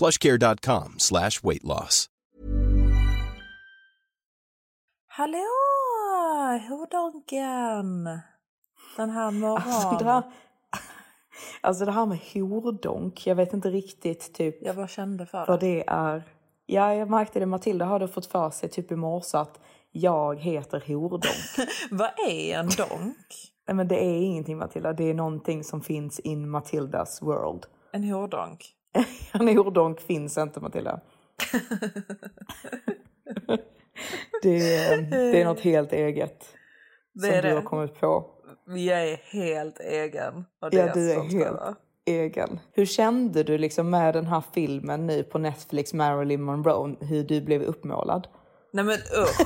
plushcare.com slash weight loss. Hallå! Hordonken! Den här morgonen. Alltså det, här, alltså det här med hordonk, jag vet inte riktigt typ Jag bara kände för vad det. det är. Ja, jag märkte det. Matilda hade fått för sig typ i morse att jag heter hordonk. Vad är en donk? Nej, men det är ingenting Matilda, det är någonting som finns in Matildas world. En hordonk? En hordonk finns inte Matilda. det, är, det är något helt eget. Det som är du det. har kommit på. Jag är helt egen. Och det Ja, du är helt egen. Hur kände du liksom med den här filmen nu på Netflix, Marilyn Monroe, hur du blev uppmålad? Nej men usch.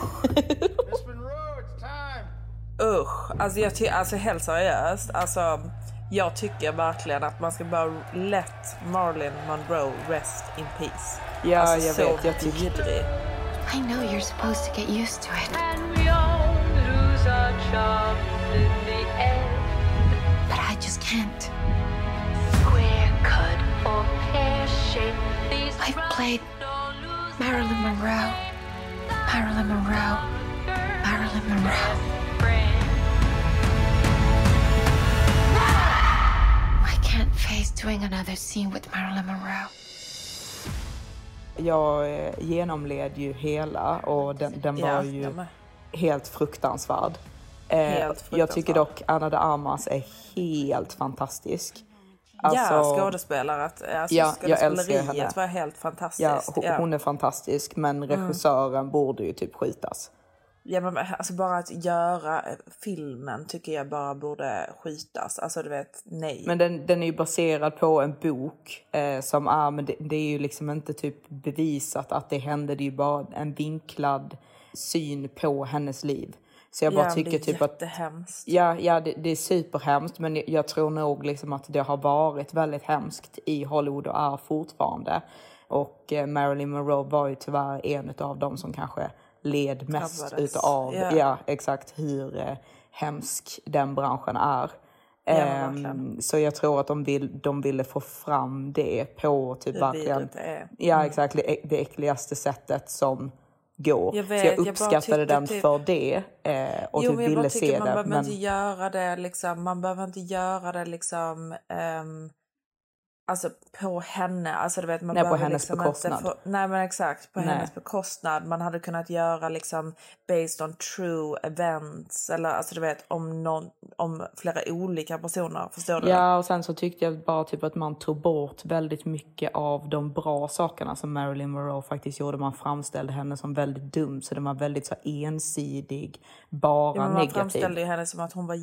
Usch. Alltså, jag alltså helt seriöst. Alltså, jag tycker verkligen att man ska bara let Marilyn Monroe rest in peace. Ja, alltså, jag så vet. Jag tycker... vidrig. I know you're supposed to get used to it, but I just can't. I've played Marilyn Monroe, Marilyn Monroe, Marilyn Monroe. Can't face doing another scene with Marilyn Monroe. Jag eh, genomled ju hela och den, den var Ja, ju helt fruktansvärd. Eh, Helt Jag tycker fruktansvärd. dock Anna de Armas är helt fantastisk. ja, Alltså, skådespelare. Alltså, Ja, jag älskar skådespeleriet henne. var helt fantastiskt. Ja, Ja, ho- hon är fantastisk men regissören borde ju typ skjutas. Ja, men alltså bara att göra eh, filmen tycker jag bara borde skjutas. Alltså du vet, nej. Men den, den är ju baserad på en bok eh, som är, men det, det är ju liksom inte typ bevisat att det hände. Det är ju bara en vinklad syn på hennes liv. Så jag bara ja, tycker det är typ att. Ja, ja det, det är superhemskt men jag- jag tror nog liksom att det har varit väldigt hemskt i Hollywood och är fortfarande. Och eh, Marilyn Monroe var ju tyvärr en av dem som kanske led mest Drabbades. utav Ja. ja, exakt hur eh, hemsk den branschen är. Ehm, verkligen. så jag tror att de, vill, de ville få fram det på typ verkligen, ja exakt, det, äckligaste sättet som går. Jag vet, så jag jag uppskattade tyckte den typ- för det eh, och jo, typ jag ville se man det. behöver Men... inte göra det liksom. Man behöver inte göra det liksom. ehm, Alltså på henne, alltså du vet man Nej, på hennes liksom bekostnad. Få, nej men exakt, på Nej. hennes bekostnad. Man hade kunnat göra liksom based on true events eller alltså du vet om, någon, om flera olika personer, förstår du? Ja, och sen så tyckte jag bara typ att man tog bort väldigt mycket av de bra sakerna som Marilyn Monroe faktiskt gjorde. Man framställde henne som väldigt dum, så den var väldigt så ensidig, bara Ja, man negativ. framställde ju henne som att hon var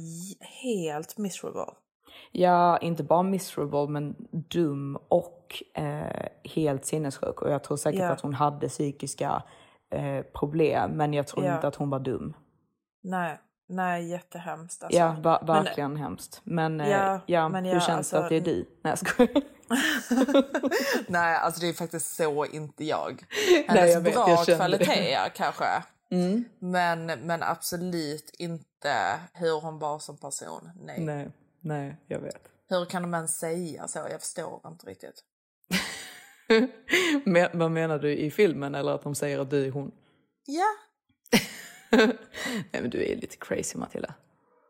helt miserable. Ja, inte bara miserable, men dum och eh, helt sinnessjuk. Och jag tror säkert Ja. att hon hade psykiska eh, problem, men jag tror Ja. inte att hon var dum. Nej, nej jättehemskt alltså. Ja, va- Men- verkligen hemskt. Men, eh, Ja, ja, men hur ja, känns alltså- det att det är du? Nej, jag. Nej, alltså det är faktiskt så inte jag. Nej, Hennes jag vet, bra jag kvaliteter kanske. Mm. Men, men absolut inte hur hon var som person. Nej. Nej, nej, jag vet. Hur kan de ens säga så? Jag förstår inte riktigt. Men, vad menar du i filmen eller att de säger att du är hon? Ja. Nej men du är lite crazy Matilda.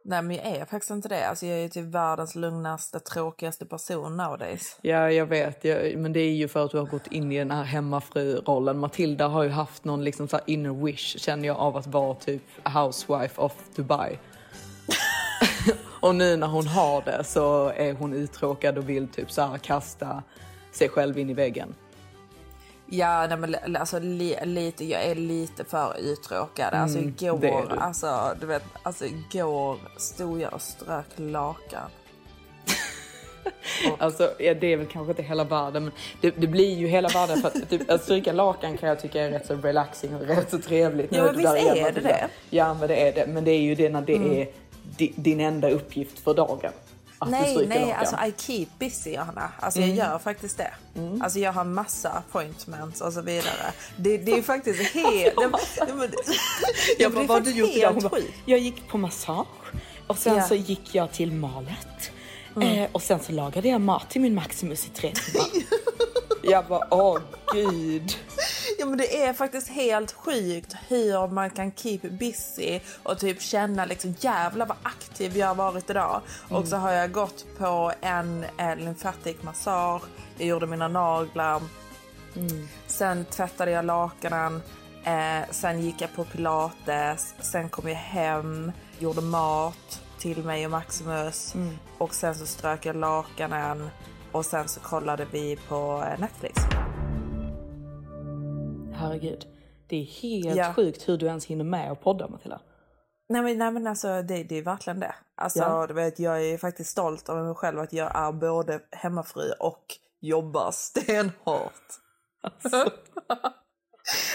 Nej men jag är faktiskt inte det. Alltså jag är ju typ världens lugnaste, tråkigaste person nowadays. Ja, jag vet. Jag, men det är ju för att du har gått in i den här hemmafru-rollen. Matilda har ju haft någon liksom så inner wish, känner jag, av att vara typ housewife of Dubai. Och nu när hon har det så är hon uttråkad och vill typ så här kasta sig själv in i väggen. Ja, nej, men alltså li, lite, jag är lite för uttråkad. Alltså Mm, det är igår, du. alltså du vet, alltså igår stod jag och strök lakan. Alltså, ja, det är väl kanske inte hela världen, men det, det blir ju hela världen för att, typ, att stryka lakan kan jag tycka är rätt så relaxing och rätt så trevligt. Ja, men visst är det det? Ja, men det är det. Men det är ju det när det är di, din enda uppgift för dagen. Att Nej, nej, lakan. alltså I keep busy Johanna. Alltså Mm. jag gör faktiskt det. Alltså jag har massa appointments och så vidare. Det, det är faktiskt helt... ja, men, Jag ja, bara, vad du gjort idag? Helt bara, jag gick på massage och sen Ja. så gick jag till malet. Eh, och sen så lagade jag mat till min Maximus i tre timmar. jag bara, åh gud. Ja men det är faktiskt helt sjukt hur man kan keep busy och typ känna liksom jävlar vad aktiv jag har varit idag. Och så har jag gått på en, en lymfatic massage, jag gjorde mina naglar, sen tvättade jag lakanen, eh, sen gick jag på pilates, sen kom jag hem, gjorde mat till mig och Maximus. Och sen så strök jag lakanen och sen så kollade vi på eh, Netflix. Herregud. Det är helt Ja. sjukt hur du ens hinner med att podda Matilda. Nej men, nej, men alltså det, det är verkligen det. Alltså Ja. du vet, jag är faktiskt stolt över mig själv att jag är både hemmafru och jobbar stenhårt.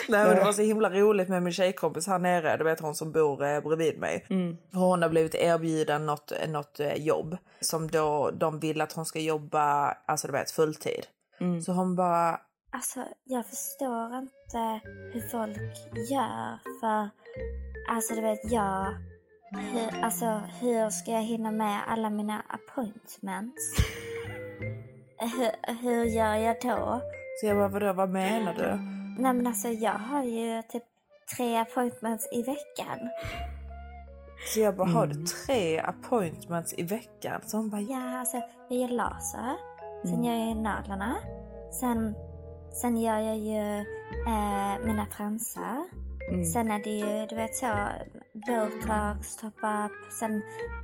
Nej men det var så himla roligt med min tjejkompis här nere, du vet hon som bor eh, bredvid mig. Hon har blivit erbjuden något, något eh, jobb som då de vill att hon ska jobba, alltså du vet fulltid. Så hon bara, Alltså, jag förstår inte hur folk gör för, alltså du vet, jag, hur, alltså hur ska jag hinna med alla mina appointments? Hur, hur gör jag då? så jag bara vadå, vad menar du? Nej men alltså jag har ju typ tre appointments i veckan. Så jag bara, har du tre appointments i veckan? Så hon bara, Ja, alltså jag gör laser, sen gör jag naglarna, sen, sen gör jag ju eh, mina fransar. Sen är det ju, du vet så, botox, top-up, sen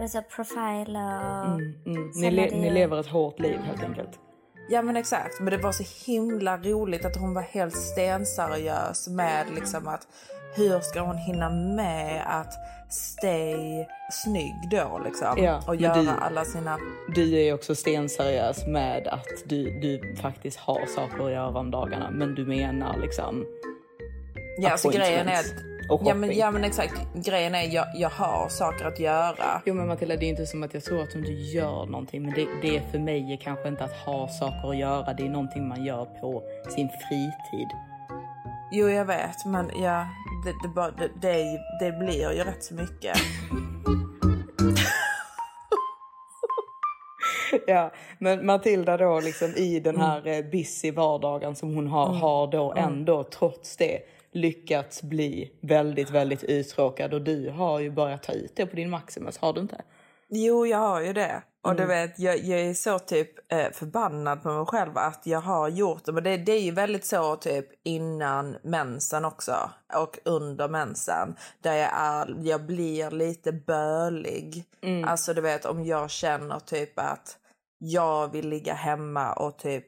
så profiler. Mm, mm. Ni, le- ni lever ett hårt liv helt enkelt. Ja men exakt, men det var så himla roligt att hon var helt stenseriös med liksom att hur ska hon hinna med att stay snygg då liksom? Ja, och göra du- alla sina... Du är också stenseriös med att du, du faktiskt har saker att göra om dagarna. Men du menar liksom Ja, alltså grejen är att... och Ja men, ja men exakt, grejen är jag, jag har saker att göra. Jo men Matilda, det är inte som att jag tror att om du gör någonting, men det, det är för mig är kanske inte att ha saker att göra. Det är någonting man gör på sin fritid. Jo jag vet, men ja, det, det, bara, det, det, det blir ju rätt så mycket. Ja, men Matilda då liksom i den här mm. busy vardagen som hon har, har då ändå trots det lyckats bli väldigt, väldigt uttråkad och du har ju börjat ta ut det på din Maximus, har du inte? Jo, jag har ju det. Och du vet, jag, jag är så typ eh, förbannad på mig själv att jag har gjort det. Men det, det är ju väldigt så typ innan mensen också. Och under mensen. Där jag, är, jag blir lite bölig. Alltså du vet om jag känner typ att jag vill ligga hemma och typ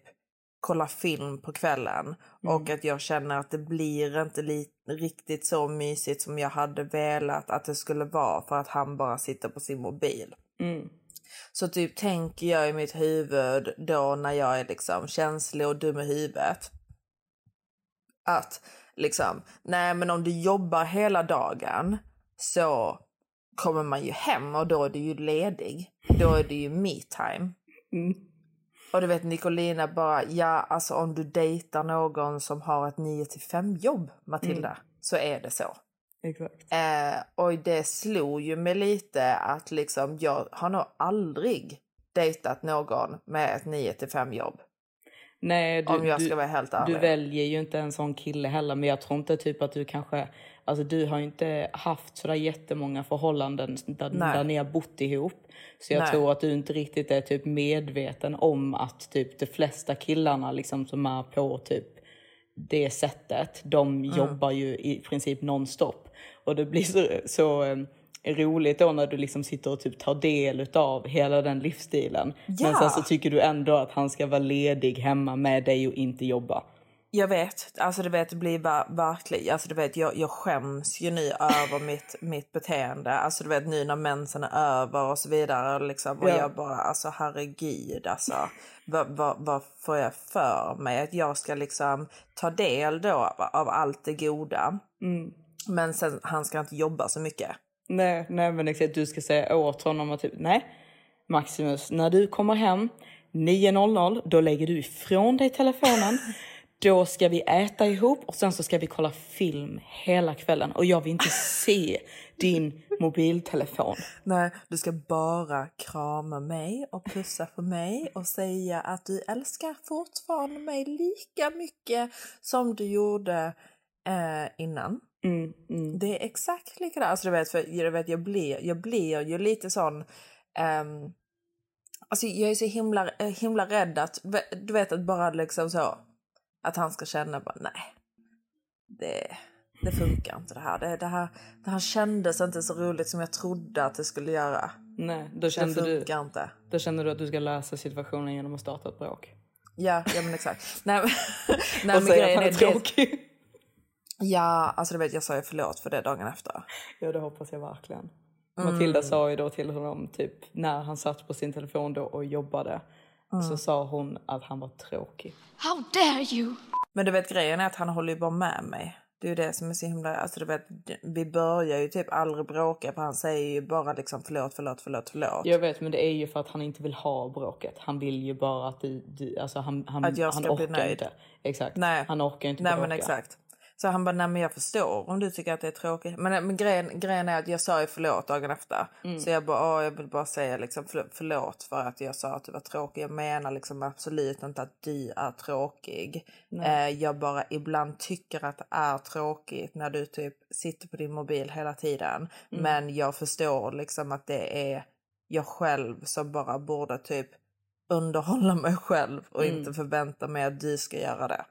kolla film på kvällen. Och att jag känner att det blir inte li- riktigt så mysigt som jag hade velat att det skulle vara för att han bara sitter på sin mobil. Mm. Så typ tänker jag i mitt huvud då när jag är liksom känslig och dum i huvudet. Att liksom, nej men om du jobbar hela dagen så kommer man ju hem och då är du ju ledig. Då är det ju me time. Mm. Och du vet Nicolina bara, ja alltså om du dejtar någon som har ett 9 till 5 jobb Matilda, så är det så. Exakt. Eh, och det slog ju mig lite att liksom, jag har nog aldrig dejtat någon med ett 9 till 5 jobb. Nej, du, Om jag ska du, vara helt Du ärlig. väljer ju inte en sån kille heller. Men jag tror inte typ att du kanske... Alltså du har ju inte haft sådär jättemånga förhållanden där, Nej. där ni har bott ihop. Så jag Nej. tror att du inte riktigt är typ medveten om att typ de flesta killarna liksom som är på typ det sättet, de Mm. jobbar ju i princip nonstop. Och det blir så, så roligt då när du liksom sitter och typ tar del av hela den livsstilen. Men Ja. sen så tycker du ändå att han ska vara ledig hemma med dig och inte jobba. Jag vet, alltså du vet det blir verkligen, alltså du vet jag, jag skäms ju nu över mitt, mitt beteende. Alltså du vet nu när mensen är över och så vidare liksom. Och Ja. jag bara alltså herregud alltså. Vad, vad, vad får jag för mig? Att jag ska liksom ta del då av, av allt det goda. Men sen han ska inte jobba så mycket. Nej, nej men exakt, du ska säga åt honom att typ, nej Maximus, när du kommer hem 9.00, då lägger du ifrån dig telefonen. Då ska vi äta ihop och sen så ska vi kolla film hela kvällen. Och jag vill inte se din mobiltelefon. Nej, du ska bara krama mig och pussa på mig och säga att du älskar fortfarande mig lika mycket som du gjorde eh, innan. Mm, mm. Det är exakt likadant. Alltså, du vet, för, jag, vet, jag, blir, jag blir ju lite sån... ehm, alltså, jag är så himla, eh, himla rädd att, du vet, att bara liksom så... Att han ska känna bara nej. Det, det funkar inte det här. Det, det här. Det här kändes inte så roligt som jag trodde att det skulle göra. Nej, då Det kände, du, funkar inte. då kände du att du ska lösa situationen genom att starta ett bråk. Ja, ja men exakt. Nej, nej, och säga att han är är det, tråkig. Ja, alltså du vet jag sa ju förlåt för det dagen efter. Ja, det hoppas jag verkligen. Mm. Matilda sa ju då till honom, typ när han satt på sin telefon då och jobbade, Mm. så sa hon att han var tråkig. How dare you? Men du vet grejen är att han håller ju bara med mig. Det är ju det som är så himla, alltså du vet, vi börjar ju typ aldrig bråka för han säger ju bara liksom förlåt, förlåt, förlåt, förlåt. Jag vet, men det är ju för att han inte vill ha bråket. Han vill ju bara att du, du alltså han, han, Att jag han ska bli orkar nöjd. inte. Exakt. Nej. Han orkar inte Nej bråka. men exakt. Så han bara, nej men jag förstår om du tycker att det är tråkigt. Men, men grejen, grejen är att jag sa ju förlåt dagen efter. Mm. Så jag bara, jag vill bara säga liksom för, förlåt för att jag sa att du var tråkig. Jag menar liksom absolut inte att du är tråkig. Eh, jag bara ibland tycker att det är tråkigt när du typ sitter på din mobil hela tiden. Mm. Men jag förstår liksom att det är jag själv som bara borde typ underhålla mig själv och Mm. inte förvänta mig att du ska göra det.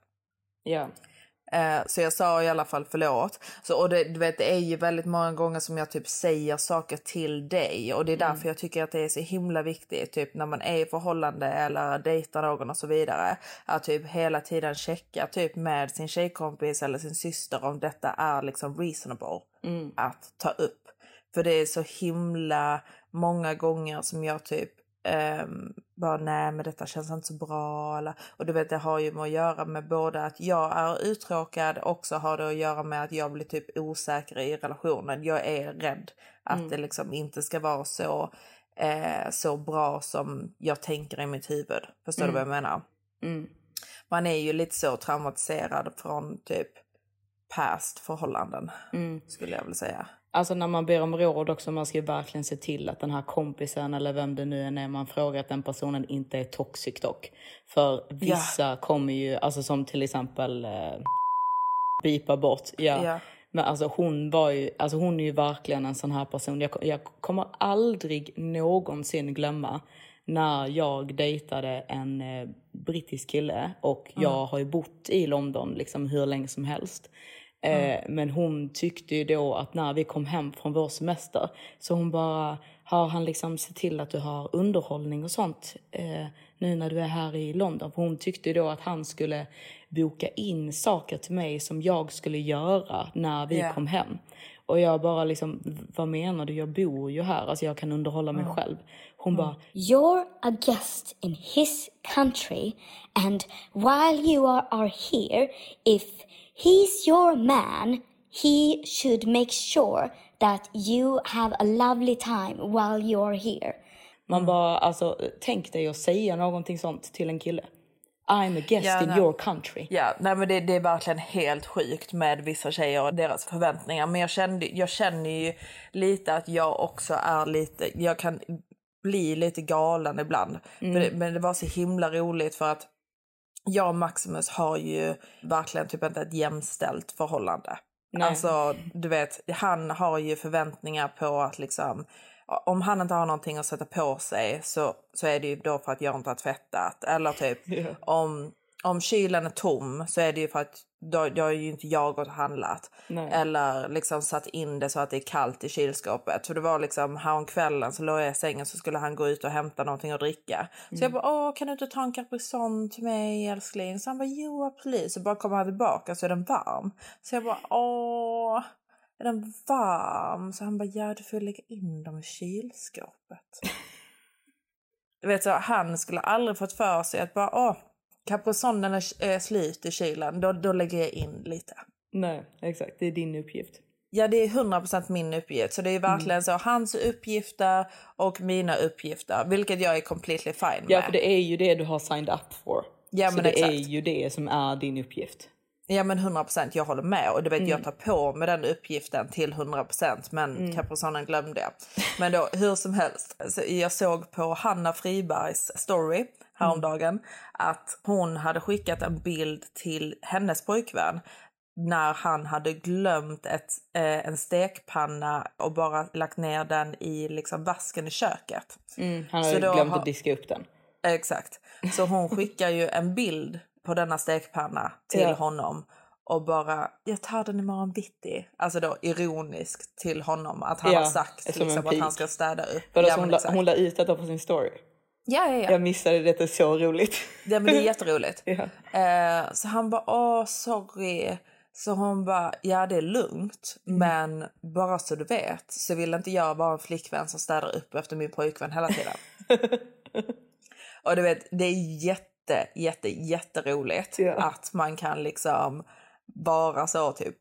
Ja. Eh, så jag sa i alla fall förlåt. Så, och det, du vet, det är ju väldigt många gånger som jag typ säger saker till dig. Och det är därför jag tycker att det är så himla viktigt typ när man är i förhållande eller dejtar någon och så vidare. Att typ hela tiden checka typ med sin tjejkompis eller sin syster om detta är liksom reasonable att ta upp. För det är så himla många gånger som jag typ um, bara nej men detta känns inte så bra. Eller, och du vet det har ju med att göra med både att jag är uttråkad också har det att göra med att jag blir typ osäker i relationen. Jag är rädd att det liksom inte ska vara så, eh, så bra som jag tänker i mitt huvud. Förstår du vad jag menar? Mm. Man är ju lite så traumatiserad från typ past förhållanden Mm. skulle jag vilja säga. Alltså när man ber om råd också, man ska ju verkligen se till att den här kompisen eller vem det nu än är man frågar att den personen inte är toxic dock. För vissa kommer ju, alltså som till exempel eh, bipa bort. Ja. Ja. Men alltså hon var ju, alltså hon är ju verkligen en sån här person. Jag, jag kommer aldrig någonsin glömma när jag dejtade en eh, brittisk kille och jag har ju bott i London liksom hur länge som helst. Eh, Men hon tyckte ju då att när vi kom hem från vår semester så hon bara, har han liksom sett till att du har underhållning och sånt eh, nu när du är här i London? För hon tyckte ju då att han skulle boka in saker till mig som jag skulle göra när vi Ja. kom hem. Och jag bara liksom, vad menar du? Jag bor ju här, alltså jag kan underhålla mig själv. Hon bara, You're a guest in his country, and while you are, are here, if he's your man, he should make sure that you have a lovely time while you're here. man bara, alltså tänk dig att säga någonting sånt till en kille. I'm a guest Ja, in nej. your country. Ja, nej men det, det är verkligen helt sjukt med vissa tjejer och deras förväntningar. Men jag, kände, jag känner ju lite att jag också är lite, jag kan bli lite galen ibland. För det, men det var så himla roligt för att jag och Maximus har ju verkligen typ inte ett jämställt förhållande. Nej. Alltså, du vet, han har ju förväntningar på att liksom om han inte har någonting att sätta på sig så, så är det ju då för att jag inte har tvättat. Eller typ Ja. om, om kylen är tom så är det ju för att då, då är ju inte jag gått och handlat. Nej. Eller liksom satt in det så att det är kallt i kylskåpet. För det var liksom häromkvällen så låg jag i sängen så skulle han gå ut och hämta någonting att dricka. Så jag bara, åh kan du inte ta en Capri-Sun till mig älskling? Så han bara, jo absolut. Så bara kommer han tillbaka så är den varm. Så jag bara, åh. Är den varm? Så han bara, ja du får lägga in dem i kylskåpet. du vet så, han skulle aldrig fått för sig att bara, åh, Caprisonen är är slut i kylen, då, då lägger jag in lite. Nej, exakt. Det är din uppgift. Ja, det är 100% min uppgift. Så det är verkligen så hans uppgifter och mina uppgifter, vilket jag är completely fine med. Ja, för det är ju det du har signed up for. Ja, så men det exakt. är ju det som är din uppgift. Ja men 100% jag håller med och du vet Mm. jag tar på mig den uppgiften till 100% men mm. Caprisonen glömde jag. Men då hur som helst, så jag såg på Hanna Fribergs story häromdagen att hon hade skickat en bild till hennes pojkvän när han hade glömt ett, eh, en stekpanna och bara lagt ner den i liksom vasken i köket. Mm, han då glömt har- att diska upp den. Exakt. Så hon skickar ju en bild på denna stekpanna till Ja. honom och bara jag tar den imorgon bitti. Alltså då ironiskt till honom att han Ja, har sagt liksom, att han ska städa upp. Ja, hon, la, hon la ut detta på sin story. Ja, ja, ja. Jag missade detta så roligt. ja men det är jätteroligt. Ja. Eh, så han bara åh sorry. Så hon bara ja det är lugnt Mm. men bara så du vet så vill inte jag vara en flickvän som städar upp efter min pojkvän hela tiden. Och du vet, det är jätte, jätte, jätteroligt Ja. att man kan liksom vara så typ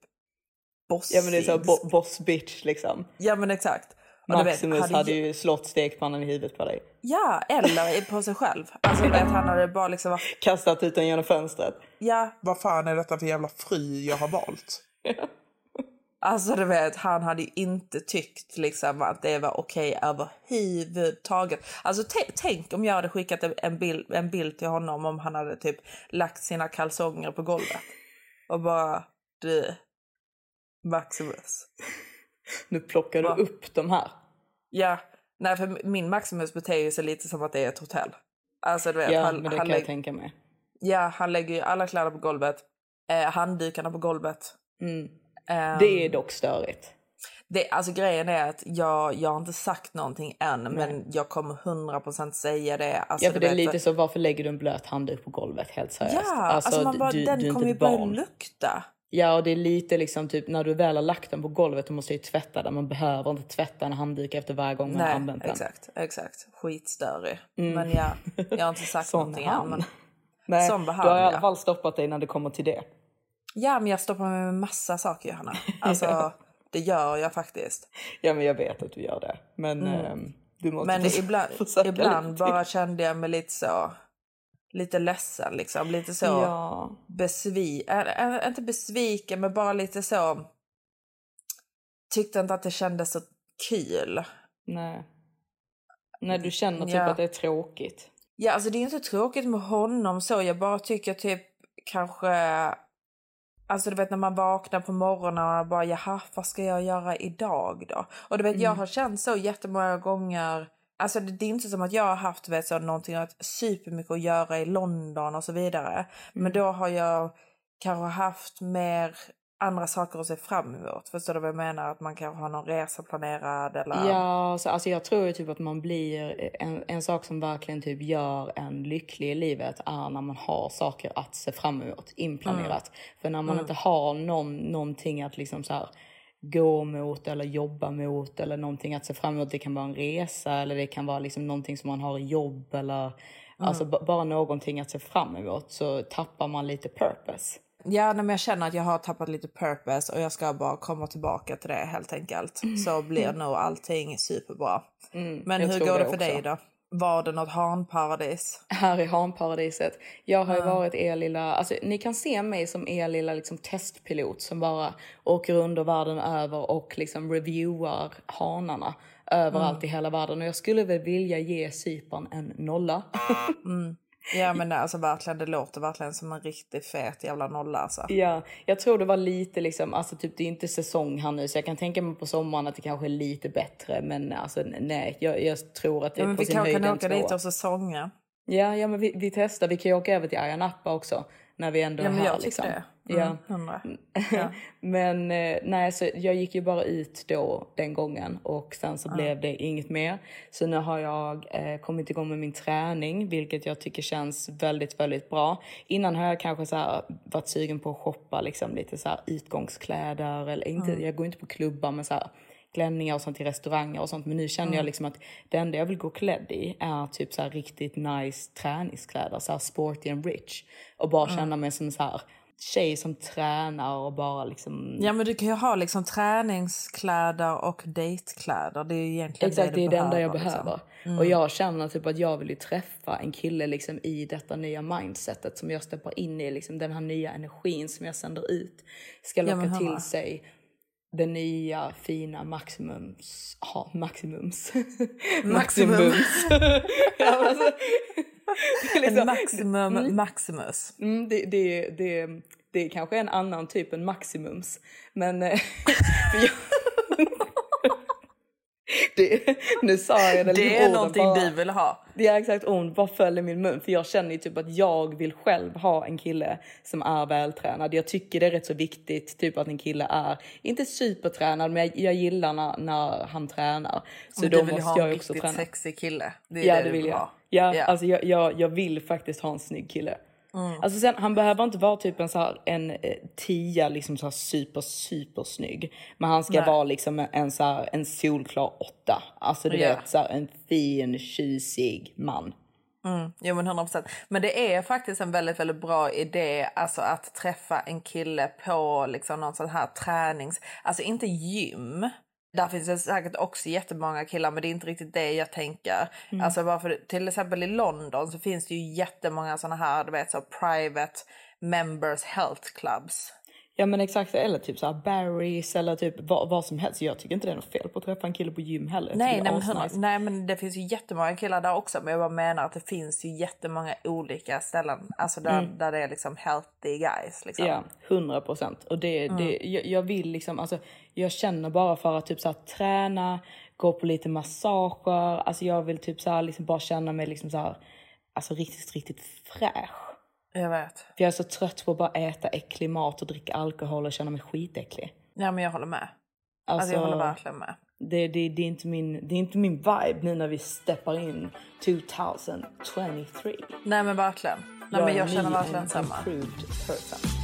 bossig. Ja men det är så bo- boss bitch liksom. Ja men exakt. Och du vet, Maximus hade hade ju- slått stekpannan i huvudet på dig. Ja, eller på sig själv. Alltså vet, han hade bara liksom varit, Kastat ut den genom fönstret. ja, Vad fan är detta för jävla fru jag har valt? alltså du vet, han hade ju inte tyckt liksom att det var okej överhuvudtaget. Alltså tänk om jag hade skickat en- en bild, en bild till honom om han hade typ lagt sina kalsonger på golvet. Och bara, du, Maximus. Nu plockar du Va? upp de här. Ja, nej för min Maximus beter sig lite som att det är ett hotell. Alltså du vet, Ja han, men det han, kan jag tänka mig. ja, han lägger ju alla kläder på golvet, eh, handdukarna på golvet. Mm. Ehm, Det är dock störigt. det, alltså grejen är att jag, jag har inte sagt någonting än men jag kommer 100% säga det. Alltså, Ja för det är lite så varför lägger du en blöt handduk på golvet helt seriöst? Ja, alltså, man du- bara, du, den du kommer ju börja lukta. Ja och det är lite liksom typ när du väl har lagt den på golvet du måste ju tvätta den. Man behöver inte tvätta en handduk efter varje gång man Nej, använt den. exakt, exakt. Skitstörig. Men jag, jag har inte sagt någonting än. Men, Nej, Som du har i alla fall stoppat dig när det kommer till det. ja, men jag stoppar med mig massa saker Johanna. Alltså, det gör jag faktiskt. Ja men jag vet att du gör det. Men ehm, du måste Men ibland, ibland bara kände jag mig lite så... Lite ledsen liksom. Lite så Ja. besviken. Äh, inte besviken men bara lite så... Tyckte inte att det kändes så kul. Nej. När du känner typ Ja. att det är tråkigt. Ja, alltså det är inte tråkigt med honom så. Jag bara tycker typ kanske... Alltså du vet när man vaknar på morgonen och bara jaha, vad ska jag göra idag då? Och du vet jag har känt så jättemånga gånger. Alltså det, är inte som att jag har haft vet, så, någonting att supermycket att göra i London och så vidare. Men då har jag kanske haft mer andra saker att se fram emot. Förstår du vad jag menar? Att man kanske har någon resa planerad eller... Ja, så, alltså jag tror ju typ att man blir... En, en sak som verkligen typ gör en lycklig i livet är när man har saker att se fram emot, inplanerat. För när man inte har någon, någonting att liksom så här gå mot eller jobba mot eller någonting att se fram emot. Det kan vara en resa eller det kan vara liksom någonting som man har i jobb eller alltså b- bara någonting att se fram emot så tappar man lite purpose. Ja, men jag känner att jag har tappat lite purpose och jag ska bara komma tillbaka till det helt enkelt. Så blir nog allting superbra. Men Mm. jag hur går det det för dig också. då? Var det något hanparadis? här i hanparadiset. Jag har ju varit er lilla, alltså ni kan se mig som er lilla liksom testpilot som bara åker under världen över och liksom reviewar hanarna överallt i hela världen. Och jag skulle väl vilja ge Cypern en nolla. Ja men alltså verkligen, det låter verkligen som en riktigt fet jävla nolla alltså. Ja, jag tror det var lite liksom, alltså typ det är inte säsong här nu så jag kan tänka mig på sommaren att det kanske är lite bättre men alltså nej, jag, jag tror att det Ja, är men på vi sin höjd kan en åka tvåa. dit och säsonga. Ja, ja men vi, vi testar, vi kan ju åka över till Ayia Napa också när vi ändå Ja är här jag liksom. det. Ja. Mm, hundra. Ja. Men eh, nej, så jag gick ju bara ut då den gången och sen så blev det inget mer. Så nu har jag eh, kommit igång med min träning, vilket jag tycker känns väldigt, väldigt bra. Innan har jag kanske så här varit sugen på att shoppa liksom lite så här utgångskläder eller inte, jag går inte på klubbar men så här klänningar och sånt i restauranger och sånt. Men nu känner jag liksom att det enda jag vill gå klädd i är typ så riktigt nice träningskläder, så här sporty and rich. Och bara känna mig som så här tjej som tränar och bara liksom... Ja men du kan ju ha liksom träningskläder och dejtkläder. Det är ju egentligen Exakt, det du är det enda jag liksom. behöver. Och jag känner typ att jag vill ju träffa en kille liksom i detta nya mindsetet som jag steppar in i, liksom den här nya energin som jag sänder ut. Ska Ja, locka men till sig den nya fina maximums... Ja, maximums. Maximum. maximums. ja, alltså, liksom- En maximum maximus. Mm, det, det, det, det är kanske en annan typ än maximums. Men... eh, det, nu sa jag det Det är någonting bara. du vill ha. Det är exakt ord bara föll i min mun. För jag känner ju typ att jag vill själv ha en kille som är vältränad. Jag tycker det är rätt så viktigt typ att en kille är, inte supertränad, men jag, jag gillar när, när han tränar. Så Men då du vill måste ha en jag ju också riktigt träna. sexig kille. Det är Ja, det, det du vill jag. ha. Ja, Ja. Alltså jag, jag, jag vill faktiskt ha en snygg kille. Alltså sen, han behöver inte vara typ en, så här, en eh, tia, liksom så här super, super snygg. Men han ska Nej. vara liksom en, en, så här, en solklar åtta. Alltså du Ja. vet, så här, en fin, tjusig man. Mm, jo men 100%. Men det är faktiskt en väldigt, väldigt bra idé alltså att träffa en kille på liksom någon sån här tränings... Alltså inte gym. Där finns det säkert också jättemånga killar men det är inte riktigt det jag tänker. Alltså varför, till exempel i London så finns det ju jättemånga såna här du vet så private members health clubs. Ja men exakt, eller typ så här Barry's eller typ vad, vad som helst. Jag tycker inte det är något fel på att träffa en kille på gym heller. Nej, nej, men, nej men det finns ju jättemånga killar där också men jag bara menar att det finns ju jättemånga olika ställen alltså där, där det är liksom healthy guys. Liksom. Ja, hundra procent. Och det, det, jag, jag vill liksom, alltså, jag känner bara för att typ så här, träna, gå på lite massager. Alltså jag vill typ så här, liksom bara känna mig liksom så här, alltså riktigt, riktigt fräsch. Jag vet. För jag är så trött på att bara äta äcklig mat och dricka alkohol och känna mig skitäcklig. Ja men jag håller med. Alltså, Alltså, jag håller verkligen med. det, det, det, är inte min, det är inte min vibe nu när vi steppar in 2023. Nej men verkligen. Nej, men är jag känner verkligen samma. person.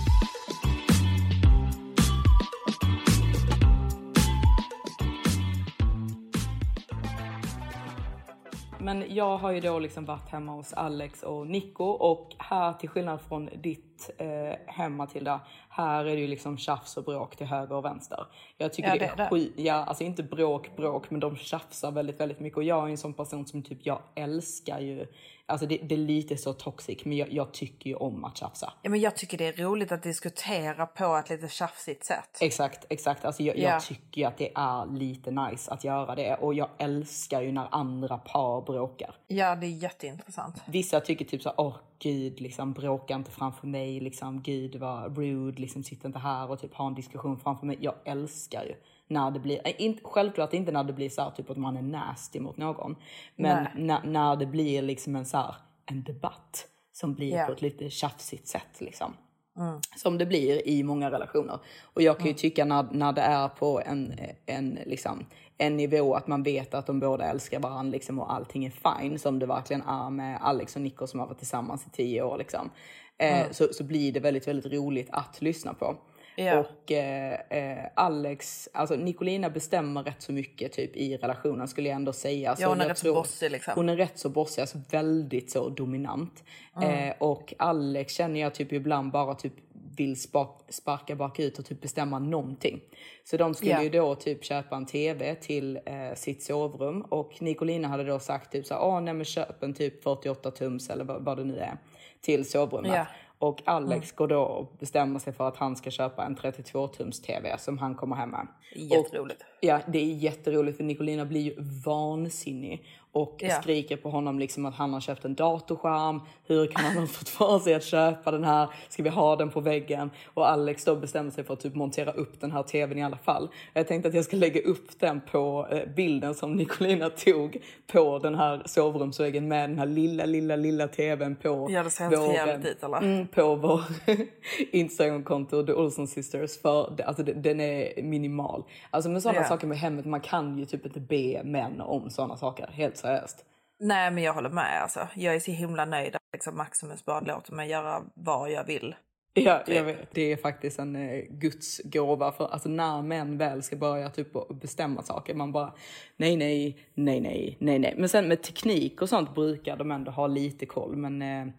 Men jag har ju då liksom varit hemma hos Alex och Nico och här till skillnad från ditt eh, hem Matilda, här är det ju liksom tjafs och bråk till höger och vänster. Jag tycker Ja, det det är skit, ja alltså inte bråk bråk men de tjafsar väldigt väldigt mycket och jag är en sån person som typ jag älskar ju, alltså det, det är lite så toxic men jag, jag tycker ju om att tjafsa. Ja, men jag tycker det är roligt att diskutera på ett lite tjafsigt sätt. Exakt, exakt. Alltså jag, Ja. jag tycker ju att det är lite nice att göra det och jag älskar ju när andra par bråkar. Ja det är jätteintressant. Vissa tycker typ så åh gud, liksom bråka inte framför mig, liksom gud vad rude, liksom sitt inte här och typ ha en diskussion framför mig. Jag älskar ju när det blir, äh, inte, självklart inte när det blir så här, typ att man är nasty mot någon, men när, när det blir liksom en så här, en debatt som blir Ja. på ett lite tjafsigt sätt liksom. Som det blir i många relationer. Och jag kan ju tycka när, när det är på en, en, liksom, en nivå att man vet att de båda älskar varandra liksom, och allting är fine. Som det verkligen är med Alex och Nico som har varit tillsammans i tio år. Liksom. Eh, så, så blir det väldigt, väldigt roligt att lyssna på. Ja. Och eh, eh, Alex, alltså Nicolina bestämmer rätt så mycket typ i relationen skulle jag ändå säga. Så Ja, hon är rätt så bossig, liksom. Hon är rätt så bossig, alltså väldigt så dominant. Eh, och Alex känner jag typ ibland bara typ vill spark, sparka bakut och typ bestämma någonting. Så de skulle Ja. ju då typ köpa en tv till eh, sitt sovrum och Nicolina hade då sagt typ så här, åh nej men köp en typ 48 tums eller vad, vad det nu är till sovrummet. Ja. Och Alex går då och bestämmer sig för att han ska köpa en 32 tums tv som han kommer hem med. Jätteroligt. Och, ja, det är jätteroligt för Nicolina blir ju vansinnig. Och Ja. skriker på honom liksom att han har köpt en datorskärm. Hur kan han ha fått för sig att köpa den här? Ska vi ha den på väggen? Och Alex då bestämmer sig för att typ montera upp den här tvn i alla fall. Jag tänkte att jag ska lägga upp den på eh, bilden som Nicolina tog på den här sovrumsväggen med den här lilla, lilla, lilla tvn på Ja, det ser helt vår, förjävligt ut, eller? Mm, på vår Instagramkonto, The Olsen Sisters, för alltså, den är minimal. Alltså med sådana Ja. saker med hemmet, man kan ju typ inte be män om sådana saker, helt seriöst. Nej, men jag håller med. Alltså. Jag är så himla nöjd att liksom, Maximus bara låter mig göra vad jag vill. Ja, Typ. jag vet, det är faktiskt en eh, Guds gåva för alltså när män väl ska börja typ att bestämma saker, man bara nej, nej, nej, nej, nej, nej. Men sen med teknik och sånt brukar de ändå ha lite koll, men eh,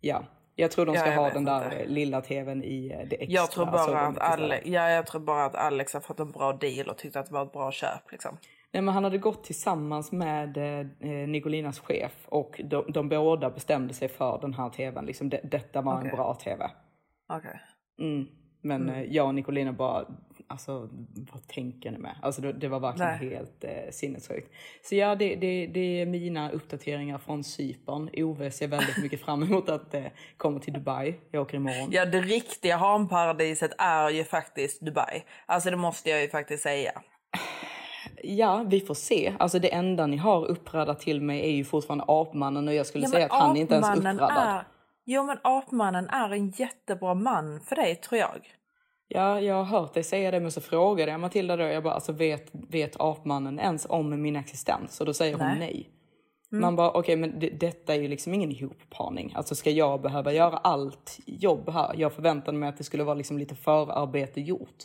ja. Jag tror de Ja, ska jag ha den där inte. eh, lilla tvn i eh, det extra Jag tror, bara att sovrummet istället. Alex, ja, jag tror bara att Alex har fått en bra deal och tyckte att det var ett bra köp. Liksom. Nej, men han hade gått tillsammans med eh, Nicolinas chef och de, de båda bestämde sig för den här tvn. Liksom, det, detta var Okej. en bra tv. Okej. Mm. Men eh, jag och Nicolina bara, alltså vad tänker ni med? Alltså det, det var verkligen Nej. helt eh, sinnessjukt. Så ja, det, det, det är mina uppdateringar från Cypern. Ove ser väldigt mycket fram emot att eh, komma till Dubai. Jag åker imorgon. Ja, det riktiga hamparadiset är ju faktiskt Dubai. Alltså det måste jag ju faktiskt säga. Ja, vi får se. Alltså det enda ni har uppradat till mig är ju fortfarande apmannen och jag skulle säga att han inte ens är uppraddad. är... Jo, men Apmannen är en jättebra man för dig, tror jag. Ja, jag har hört dig säga det men så frågade jag Matilda då, jag bara alltså vet, vet apmannen ens om min existens? Och då säger hon Nej. nej. Man bara okej men det, detta är ju liksom ingen ihopparning. Alltså ska jag behöva göra allt jobb här? Jag förväntade mig att det skulle vara liksom lite förarbete gjort.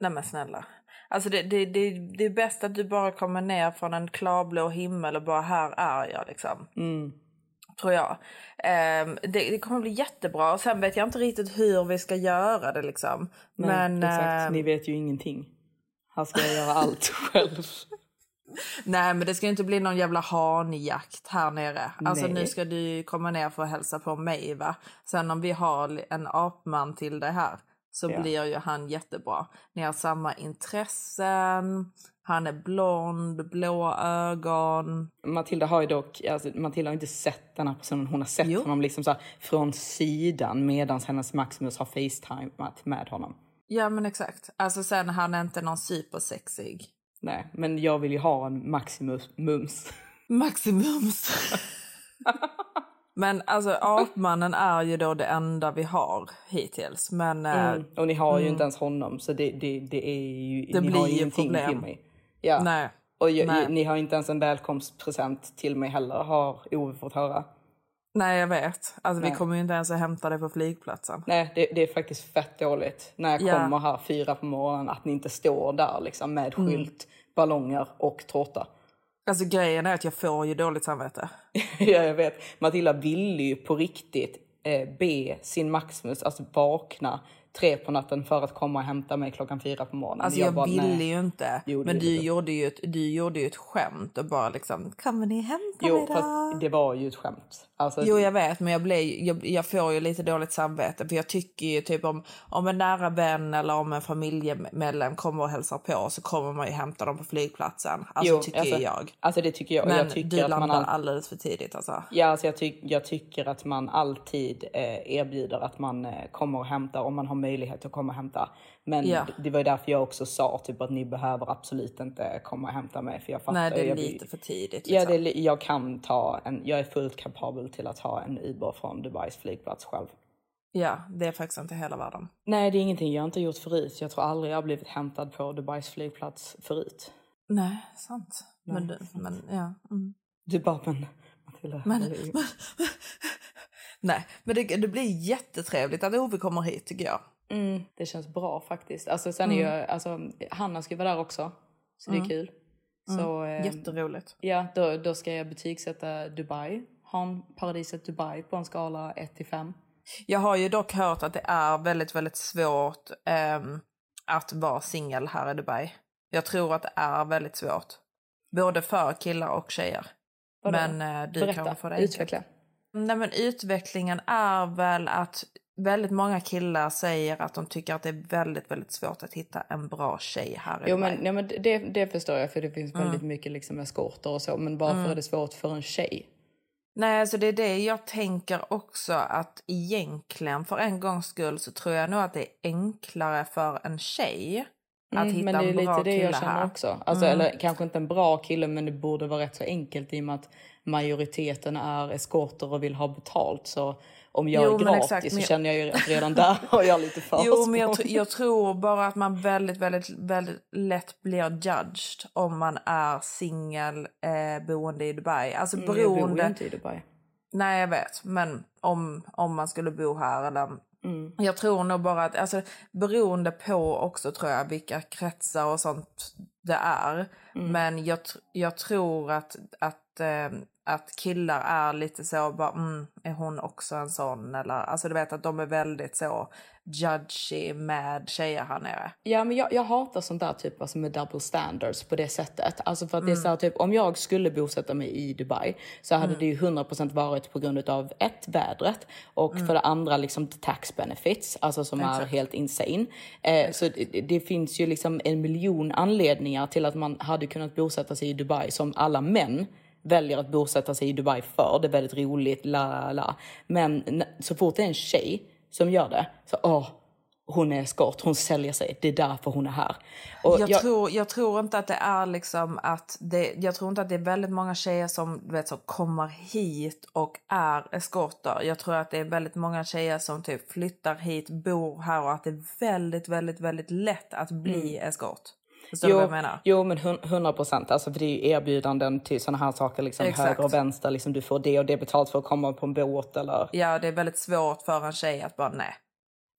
Nej men snälla. Alltså det, det, det, det är bäst att du bara kommer ner från en klarblå himmel och bara här är jag liksom. Mm. Tror jag. Ehm, det, det kommer bli jättebra. Och sen vet jag inte riktigt hur vi ska göra det liksom. Nej, men exakt, ehm, ni vet ju ingenting. Här ska göra allt själv. nej men det ska ju inte bli någon jävla hanjakt här nere. Alltså Nej. nu ska du komma ner för att hälsa på mig va. Sen om vi har en apman till dig här så Ja. blir ju han jättebra. Ni har samma intressen. Han är blond, blå ögon. Matilda har ju dock, alltså, Matilda har inte sett den här personen. Hon har sett Jo. honom liksom så här, från sidan medan hennes Maximus har facetimat med honom. Ja men exakt. Alltså sen han är inte någon supersexig. Nej, men jag vill ju ha en Maximus mums. Maximums. Men alltså apmannen är ju då det enda vi har hittills. Men eh, Mm. Och ni har ju inte ens honom så det, det, det är ju, Det ni blir har ju ingenting problem. till mig. Ja. nej. Och jag, nej. ni har inte ens en välkomstpresent till mig heller har Ove fått höra. Nej jag vet. Alltså vi Nej. kommer ju inte ens att hämta dig på flygplatsen. Nej, det, det är faktiskt fett dåligt när jag Ja. kommer här fyra på morgonen att ni inte står där liksom med Mm. skylt, ballonger och tårta. Alltså grejen är att jag får ju dåligt samvete. ja, jag vet. Matilda ville ju på riktigt eh, be sin Maximus alltså vakna tre på natten för att komma och hämta mig klockan fyra på morgonen. Alltså jag, bara, ville nej. ju inte. Jo, men du gjorde, ju ett, du gjorde ju ett skämt och bara liksom, kommer ni hämta Jo, mig då? fast det var ju ett skämt. Alltså, Jo jag vet men jag, blir, jag, jag får ju lite dåligt samvete för jag tycker ju typ om, om en nära vän eller om en familjemedlem kommer och hälsar på så kommer man ju hämta dem på flygplatsen. Alltså Jo, tycker alltså, jag. Alltså det tycker jag. Men jag tycker du att landar man all... alldeles för tidigt alltså. Ja, alltså jag, tyck, jag tycker att man alltid eh, erbjuder att man eh, kommer och hämtar om man har möjlighet att komma och hämta. Men Ja. det, var därför jag också sa typ att ni behöver absolut inte komma och hämta mig. För jag fattar, Nej det är jag, lite för tidigt. Ja, Liksom. det är, jag kan ta en, jag är fullt kapabel till att ha en Uber från Dubais flygplats själv. ja, det är faktiskt inte hela världen. Nej, det är ingenting jag inte gjort förut. Jag tror aldrig jag har blivit hämtad på Dubais flygplats förut. Nej, sant. men, Nej, du, sant. men ja. Mm. Du bara, men Matilda. Men, nej, men det, det blir jättetrevligt att Ove kommer hit tycker jag. Mm, det känns bra faktiskt. Alltså, sen är ju, alltså, Hanna ska vara där också, så det är kul. Så, eh, Jätteroligt. ja, då, då ska jag betygsätta Dubai. Han paradiset Dubai på en skala 1 till 5. Jag har ju dock hört att det är väldigt, väldigt svårt ehm, att vara singel här i Dubai. Jag tror att det är väldigt svårt. Både för killar och tjejer. Vadå? Men eh, du Berätta, kan få det utveckla. Nej men utvecklingen är väl att väldigt många killar säger att de tycker att det är väldigt, väldigt svårt att hitta en bra tjej här i Jo, men, ja, men det, det förstår jag för det finns väldigt mycket liksom eskorter och så. Men varför är det svårt för en tjej? Nej, alltså det är det jag tänker också att egentligen för en gångs skull så tror jag nog att det är enklare för en tjej att Mm, hitta men det är en bra lite det jag känner här. också. Alltså, Eller kanske inte en bra kille men det borde vara rätt så enkelt i och med att majoriteten är eskorter och vill ha betalt. Så om jag Jo, är gratis exakt, så jag- känner jag ju redan där har jag lite försprång. Jo, men jag, jag tror bara att man väldigt, väldigt, väldigt lätt blir judged om man är singel eh, boende i Dubai. Alltså Mm, jag bor beroende... inte i Dubai. Nej, jag vet. Men om, om man skulle bo här eller... Mm. Jag tror nog bara att, alltså beroende på också tror jag vilka kretsar och sånt det är. Mm. Men jag, jag tror att, att, eh, att killar är lite så bara, mm, är hon också en sån? Eller, alltså du vet att de är väldigt så judgy med tjejer här nere. Ja, men jag, jag hatar sånt där typ alltså med double standards på det sättet. Alltså för att det är så här, typ om jag skulle bosätta mig i Dubai så hade det ju 100% varit på grund av ett, vädret och för det andra liksom tax benefits, alltså som är helt insane. Eh, så det, det finns ju liksom en miljon anledningar till att man hade kunnat bosätta sig i Dubai som alla män väljer att bosätta sig i Dubai för. Det är väldigt roligt, la la. Men så fort det är en tjej som gör det, så åh, hon är eskort, hon säljer sig, det är därför hon är här. Och Jag, jag- tror, jag tror inte att det är liksom att det, jag tror inte att det är väldigt många tjejer som vet, så kommer hit och är eskorter. Jag tror att det är väldigt många tjejer som typ flyttar hit, bor här och att det är väldigt, väldigt, väldigt lätt att bli eskort. Förstår du vad jag menar? Jo, men hun- 100 procent. Alltså, för det är ju erbjudanden till såna här saker, liksom Exakt. höger och vänster. Liksom, du får det och det betalt för att komma på en båt. Eller... Ja, det är väldigt svårt för en tjej att bara nej.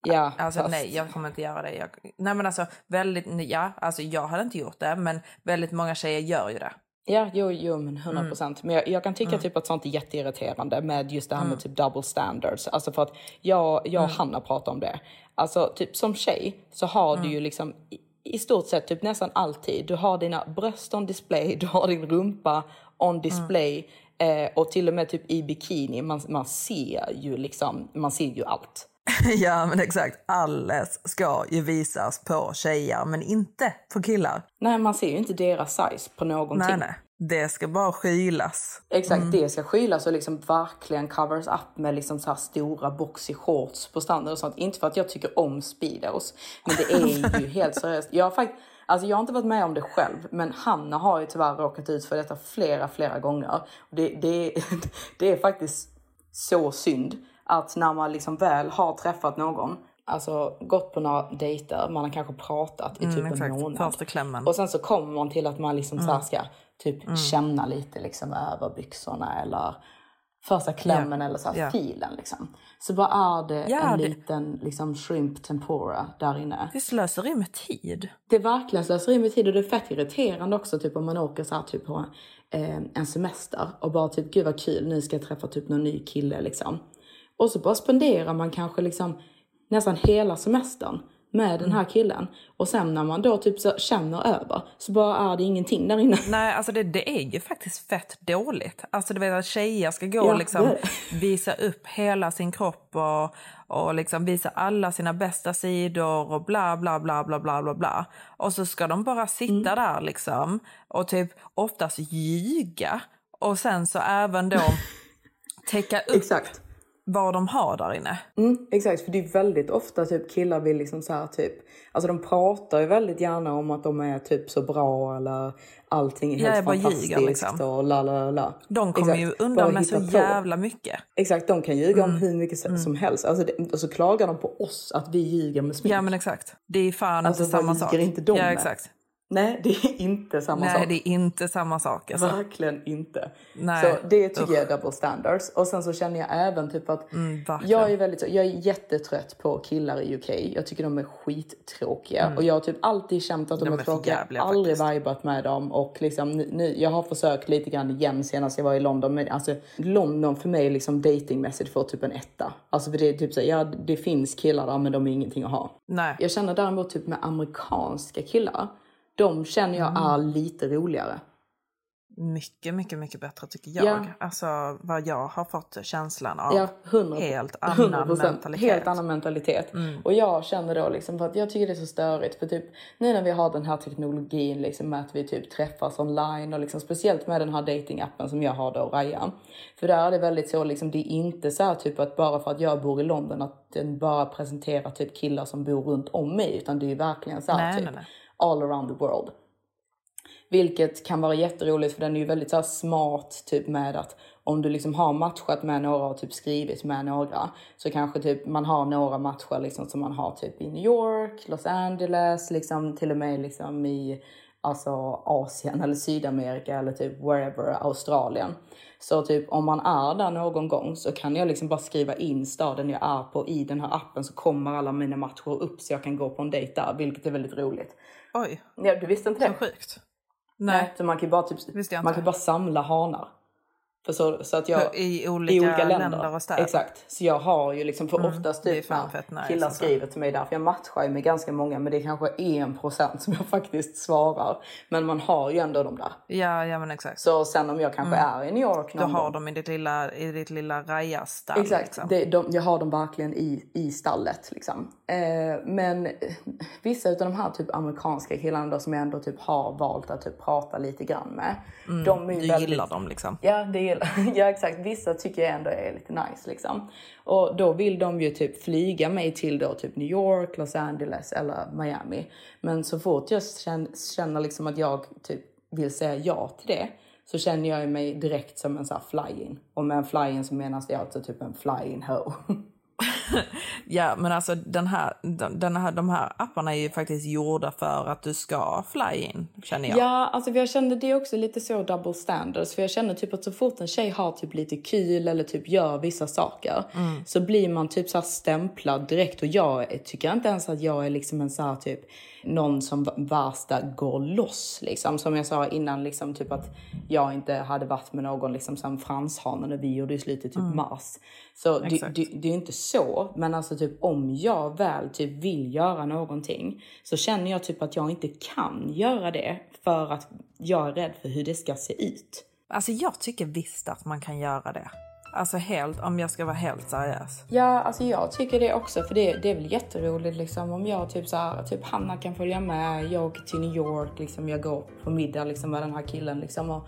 Ja, Alltså fast- nej, jag kommer inte göra det. Jag, nej men alltså väldigt, ja, alltså jag hade inte gjort det men väldigt många tjejer gör ju det. Ja, jo, jo men 100 Mm. procent. Men jag, jag kan tycka typ att sånt är jätteirriterande med just det här med typ double standards. Alltså för att jag, jag och Mm. Hanna pratar om det. Alltså typ som tjej så har du ju Mm. liksom i, stort sett typ nästan alltid. Du har dina bröst on display, du har din rumpa on display eh, och till och med typ i bikini. Man, man ser ju liksom, man ser ju allt. ja men exakt, alles ska ju visas på tjejer men inte på killar. Nej, man ser ju inte deras size på någonting. Nej nej, det ska bara skylas. Exakt, det ska skylas och liksom verkligen covers up med liksom så här stora boxy shorts på stranden och sånt. Inte för att jag tycker om speedos, men det är ju helt seriöst. Jag har, fakt- alltså jag har inte varit med om det själv, men Hanna har ju tyvärr råkat ut för detta flera, flera gånger. Det, det, det är faktiskt så synd att när man liksom väl har träffat någon, alltså gått på några dejter, man har kanske pratat i typ en exakt. månad. Och sen så kommer man till att man liksom så här ska typ känna lite liksom över byxorna eller första klämmen Ja, eller så här ja. filen liksom. Så bara är det Ja, en det- liten liksom shrimp tempura där inne. Det är slöseri med tid. Det är verkligen slöseri med tid och det är fett irriterande också typ om man åker så här typ på eh, en semester och bara typ gud vad kul nu ska jag träffa typ någon ny kille liksom. Och så bara spenderar man kanske liksom nästan hela semestern med den här killen och sen när man då typ så känner över så bara är det ingenting där inne. Nej, alltså det, det är ju faktiskt fett dåligt. Alltså du vet att tjejer ska gå Ja, och liksom det visa upp hela sin kropp och, och liksom visa alla sina bästa sidor och bla bla bla bla bla bla bla. Och så ska de bara sitta Mm. där liksom och typ oftast ljuga och sen så även då täcka upp Exakt. Vad de har där inne. Mm, exakt, för det är väldigt ofta typ killar vill liksom så här typ, alltså de pratar ju väldigt gärna om att de är typ så bra eller allting är helt jag fantastiskt liksom. och la la la. De kommer Exakt, ju bara undan med så på. jävla mycket. Exakt, de kan ljuga Mm. om hur mycket se- som helst. Alltså det, och så klagar de på oss att vi ljuger med smink. Ja men exakt. Det är fan Alltså, inte vad samma ljuger sak. inte de ja med? exakt. Nej, det är inte samma Nej sak. det är inte samma sak. Alltså. Verkligen inte. Nej. Så det tycker jag är double standards. Och sen så känner jag även typ att Mm, jag är väldigt, jag är jättetrött på killar i UK. Jag tycker de är skittråkiga. Och jag har typ alltid känt att de, Mm. De är är tråkiga. jävliga aldrig faktiskt. vibat med dem. Och liksom nu, nu, jag har försökt lite grann igen senast jag var i London. Men alltså London för mig liksom datingmässigt får typ en etta. Alltså för det är typ så, ja det finns killar där men de är ingenting att ha. Nej. Jag känner däremot typ med amerikanska killar. De känner jag Mm. är lite roligare. mycket, mycket, mycket bättre tycker jag. Ja. Alltså vad jag har fått känslan av. Ja, 100, Helt annan 100%, mentalitet. Helt annan mentalitet. Mm. Och jag känner då liksom för att jag tycker det är så störigt för typ nu när vi har den här teknologin liksom med att vi typ träffas online och liksom speciellt med den här datingappen som jag har då, Raya. För där är det väldigt så liksom det är inte så här typ att bara för att jag bor i London att den bara presenterar typ killar som bor runt om mig utan det är ju verkligen så här Nej, typ nej, nej all around the world. Vilket kan vara jätteroligt för den är ju väldigt så här smart typ med att om du liksom har matchat med några och typ skrivit med några så kanske typ man har några matcher liksom som man har typ i New York, Los Angeles, liksom till och med liksom i alltså Asien eller Sydamerika eller typ wherever, Australien. Så typ om man är där någon gång så kan jag liksom bara skriva in staden jag är på i den här appen så kommer alla mina matcher upp så jag kan gå på en dejt där, vilket är väldigt roligt. Oj, Ja, du visste inte så det? sjukt. Nej. Så man kan ju bara, typ, man kan bara samla hanar. För så, så att jag, I olika länder och städer. Exakt. Så jag har ju liksom, för Mm, oftast typ när fett nice killar alltså. skriver till mig där, för jag matchar ju med ganska många men det är kanske en procent som jag faktiskt svarar. Men man har ju ändå de där. Ja, ja men exakt. Så sen om jag kanske är i New York någon har gång. dem i ditt lilla, i ditt lilla rajastall. Exakt, Liksom. det, de, jag har dem verkligen i, i stallet. Liksom. Eh, men vissa av de här typ amerikanska killarna då, som jag ändå typ har valt att typ prata lite grann med. de är Mm, Du väldigt, gillar dem liksom. Ja, det gillar, ja exakt. Vissa tycker jag ändå är lite nice liksom. Och då vill de ju typ flyga mig till då typ New York, Los Angeles eller Miami. Men så fort jag känner, liksom att jag typ vill säga ja till det så känner jag mig direkt som en sån här fly-in. Och med en fly-in så menas det alltså typ en fly-in ho. Ja, men alltså den här, den, här, de här apparna är ju faktiskt gjorda för att du ska fly in, känner jag. Ja, alltså jag kände det också lite så double standards. För jag känner typ att så fort en tjej har typ lite kul eller typ gör vissa saker så blir man typ så stämplad direkt. Och jag tycker inte ens att jag är liksom en så här typ någon som värsta går loss liksom. Som jag sa innan liksom typ att jag inte hade varit med någon liksom som franshane när vi gjorde i slutet typ mars. Så det, det, det är inte så, men alltså typ om jag väl typ vill göra någonting så känner jag typ att jag inte kan göra det för att jag är rädd för hur det ska se ut. Alltså jag tycker visst att man kan göra det. Alltså helt, om jag ska vara helt seriös. Ja, alltså jag tycker det också, för det, det är väl jätteroligt liksom om jag typ så här, typ Hanna kan följa med, jag åker till New York, liksom jag går på middag liksom med den här killen liksom och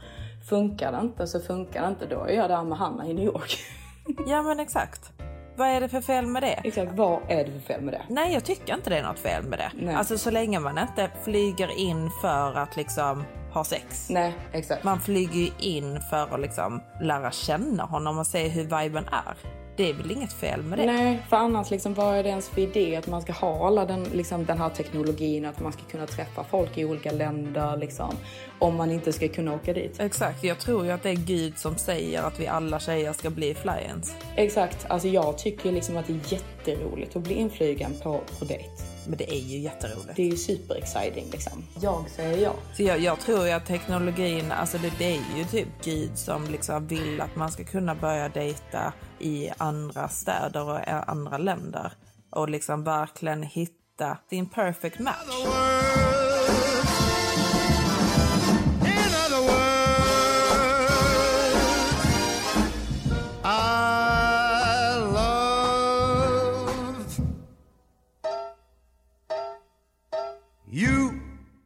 funkar det inte så funkar det inte, då är jag där med Hanna i New York. Ja men exakt. Vad är det för fel med det? Exakt, vad är det för fel med det? Nej, jag tycker inte det är något fel med det. Nej. Alltså så länge man inte flyger in för att liksom ha sex. Nej, exakt. Man flyger ju in för att liksom lära känna honom och se hur viben är. Det är väl inget fel med det? Nej, för annars liksom, vad är det ens för idé att man ska ha alla den, liksom, den här teknologin, att man ska kunna träffa folk i olika länder liksom, om man inte ska kunna åka dit? Exakt, jag tror ju att det är Gud som säger att vi alla tjejer ska bli flyens. Exakt, alltså jag tycker liksom att det är jätteroligt att bli inflygen på, på dejt. Men det är ju jätteroligt. Det är ju super exciting liksom. Jag säger ja. Så jag, jag tror ju att teknologin, alltså det, det är ju typ Gud som liksom vill att man ska kunna börja dejta i andra städer och andra länder. Och liksom verkligen hitta din perfect match.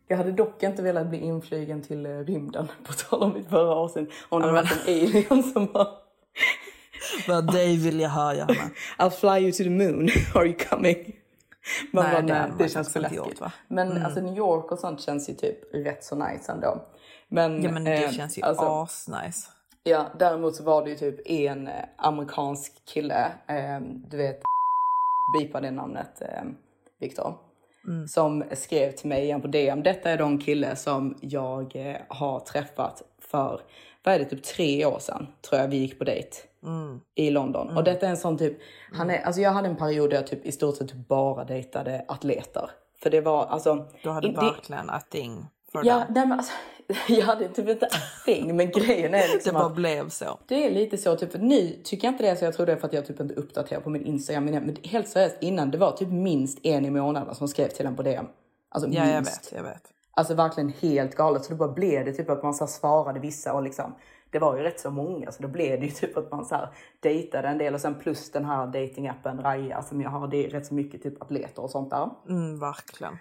Jag hade dock inte velat bli inflygen till eh, rymden, på tal om mitt förra avsnitt. Om det Ja, var men- en alien som bara Vad dig vill jag ha Johanna. I'll fly you to the moon, are you coming? Man Nej, bara, det nej, hade det känns för läskigt. va? Men alltså New York och sånt känns ju typ rätt så nice ändå. Men, Ja men det eh, känns ju alltså, asnice. Ja, däremot så var det ju typ en eh, amerikansk kille, eh, du vet, bipa det namnet, eh, Viktor. Som skrev till mig igen på DM. Detta är de kille som jag eh, har träffat för, vad är det, typ tre år sedan tror jag vi gick på dejt i London. Och detta är en sån typ, han är, alltså jag hade en period där jag typ i stort sett bara dejtade atleter. För det var alltså... Du hade verkligen a for Ja, them. nej men alltså, jag hade typ inte a thing, men grejen är Det liksom bara att blev så. det är lite så, typ, för nu tycker jag inte det så. Jag tror det är för att jag typ inte uppdaterar på min Instagram. Men, men helt seriöst, innan det var typ minst en i månaden som skrev till en på DM. Alltså Ja jag minst. vet, jag vet. Alltså verkligen helt galet. Så då bara blev det typ att man så svarade vissa och liksom det var ju rätt så många så då blev det ju typ att man så här dejtade en del och sen plus den här datingappen Raya som jag har. Det är rätt så mycket typ atleter och sånt där. Mm, verkligen.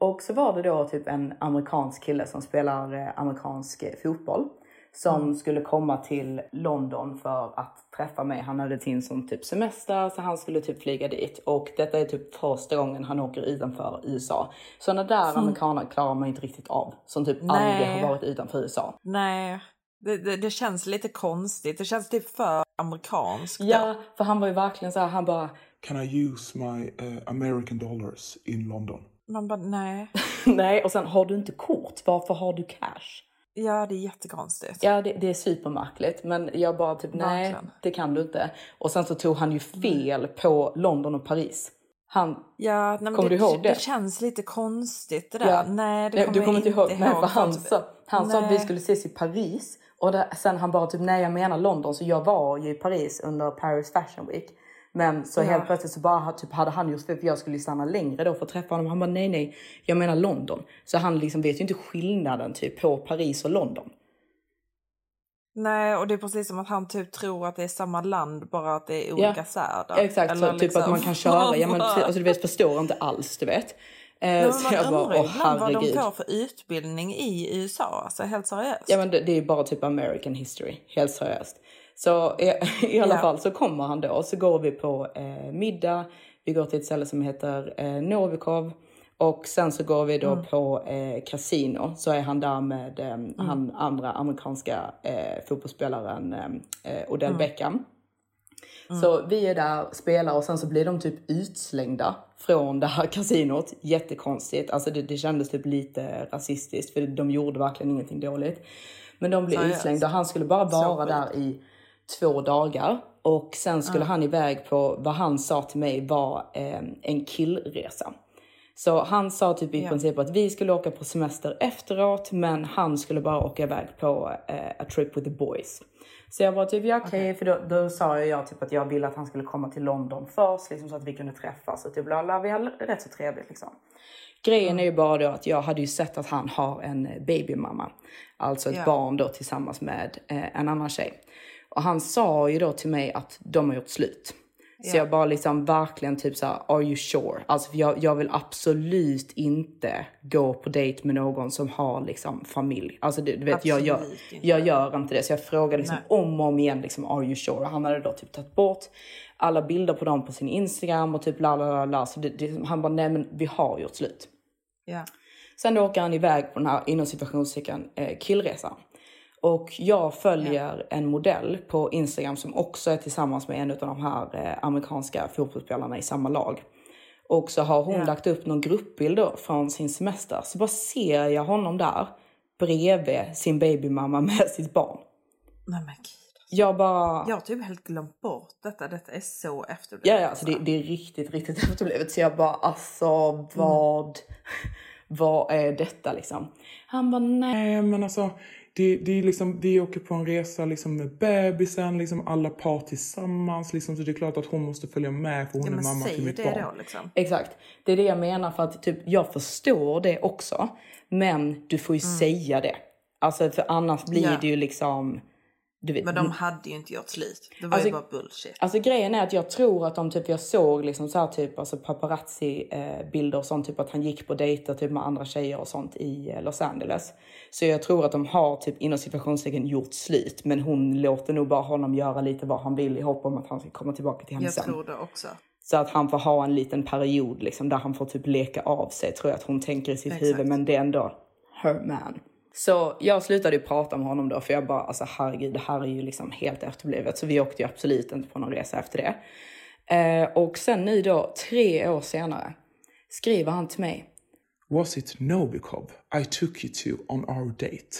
Och så var det då typ en amerikansk kille som spelar eh, amerikansk fotboll som skulle komma till London för att träffa mig. Han hade sin som typ semester så han skulle typ flyga dit och detta är typ första gången han åker utanför USA. Sådana där amerikaner klarar man inte riktigt av som typ aldrig Nej. har varit utanför USA. Nej, det, det, det känns lite konstigt. Det känns typ för amerikanskt. Ja, för han var ju verkligen så här, han bara Can I use my uh, American dollars in London? Man bara, nej. nej och sen har du inte kort, varför har du cash? Ja, det är jättekonstigt. Ja, det, det är supermärkligt. Men jag bara typ, nej, Verkligen. det kan du inte. Och sen så tog han ju fel på London och Paris. Han, Ja, nej, Kommer det, du ihåg det? Det känns lite konstigt det där. Ja. Nej, det kommer du kommer inte ihåg, nej, för han, sa, han sa att vi skulle ses i Paris. Och där, sen han bara typ, nej jag menar London. Så jag var ju i Paris under Paris Fashion Week. Men så Ja. helt plötsligt så bara typ, hade han just för jag skulle stanna längre då för att träffa honom. Han bara nej nej, jag menar London. Så han liksom vet ju inte skillnaden typ på Paris och London. Nej, och det är precis som att han typ tror att det är samma land, bara att det är Ja, olika städer. Exakt, Eller så, typ liksom- att man kan köra. Ja, men, alltså, du vet, förstår inte alls, du vet. Eh, så jag bara, åh vad de får för utbildning i USA. Alltså helt seriöst. Ja, men det, det är bara typ American history, helt seriöst. Så i, i alla Ja. fall så kommer han då, så går vi på eh, middag. Vi går till ett ställe som heter eh, Novikov. Och sen så går vi då Mm. på eh, kasino. Så är han där med eh, Mm. han andra amerikanska eh, fotbollsspelaren eh, Odell Mm. Beckham. Så vi är där, spelar och sen så blir de typ utslängda från det här kasinot. Jättekonstigt. Alltså det, det kändes typ lite rasistiskt för de gjorde verkligen ingenting dåligt. Men de blev utslängda. Han skulle bara vara där i två dagar. Och sen skulle han iväg på vad han sa till mig var eh, en killresa. Så han sa typ i Ja. princip att vi skulle åka på semester efteråt men han skulle bara åka iväg på eh, a trip with the boys. Så jag var typ, ja okej, för då, då sa jag typ att jag ville att han skulle komma till London först liksom, så att vi kunde träffas och typ bla bla, vi hade rätt så trevligt liksom. Grejen är ju bara då att jag hade ju sett att han har en babymamma. Alltså ett Ja. barn då tillsammans med eh, en annan tjej. Och han sa ju då till mig att de har gjort slut. Så Ja. jag bara liksom verkligen typ såhär, are you sure? Alltså för jag, jag vill absolut inte gå på dejt med någon som har liksom familj. Alltså du, du vet, jag inte. jag gör inte det. Så jag frågade liksom Nej. om och om igen, liksom, are you sure? Och han hade då typ tagit bort alla bilder på dem på sin Instagram och typ la la la. Så det, det, han bara, nej men vi har gjort slut. Ja. Sen då åker han iväg på den här inom situationstecken eh, killresan. Och jag följer en modell på Instagram som också är tillsammans med en av de här eh, amerikanska fotbollsspelarna i samma lag. Och så har hon Ja. lagt upp någon gruppbild från sin semester. Så bara ser jag honom där bredvid sin babymamma med sitt barn. Nej men gud. Jag bara... Jag har typ helt glömt bort detta. Detta är så efterblivet. Ja, ja alltså det, det är riktigt, riktigt efterblivet. Så jag bara, alltså vad, vad är detta liksom? Han bara. Nej, men alltså, det, det är liksom, vi åker på en resa liksom med bebisen, liksom alla par tillsammans. Liksom, så det är klart att hon måste följa med för hon Ja, är mamma till mitt det barn. då liksom. Exakt. Det är det jag menar för att typ, jag förstår det också. Men du får ju säga det. Alltså för annars blir Mm. Ja. det ju liksom... Vet, Men de hade ju inte gjort slut. Det var Alltså- ju bara bullshit. Alltså grejen är att jag tror att de typ, jag såg liksom så här typ alltså paparazzi eh, bilder och sånt, typ att han gick på dejter typ med andra tjejer och sånt i eh, Los Angeles. Så jag tror att de har typ inom situationstecken gjort slut, men hon låter nog bara honom göra lite vad han vill i hopp om att han ska komma tillbaka till henne Jag sen. tror det också. Så att han får ha en liten period liksom där han får typ leka av sig tror jag att hon tänker i sitt Exakt. huvud, men det är ändå her man. Så jag slutade ju prata med honom då för jag bara alltså herregud det här är ju liksom helt efterblivet så vi åkte ju absolut inte på någon resa efter det. Eh, och sen nu då tre år senare skriver han till mig. Was it Novikov I took you to on our date?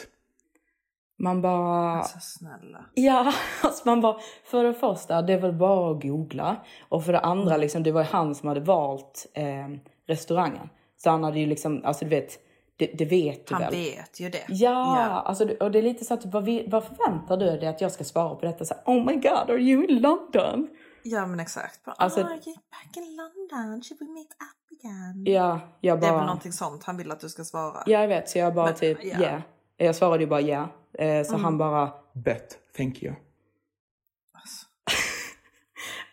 Man bara... Alltså snälla. Ja, alltså man bara, för det första, det väl bara att googla. Och för det andra, liksom, det var ju han som hade valt eh, restaurangen. Så han hade ju liksom, alltså du vet, det, det vet du Han väl? vet ju det. Ja, Alltså, det- och det är lite så att vad, vi- vad förväntar du dig att jag ska svara på detta? Så här, oh my god, are you in London? Ja men exakt. Bara, Alltså- oh, you're back in London, should we meet up again? Ja, jag Det är väl bara... någonting sånt han vill att du ska svara. Ja, jag vet. Så jag bara Men, typ, ja. ja. Yeah. Jag svarade ju bara ja. Eh, så Mm. han bara, Bet, thank you.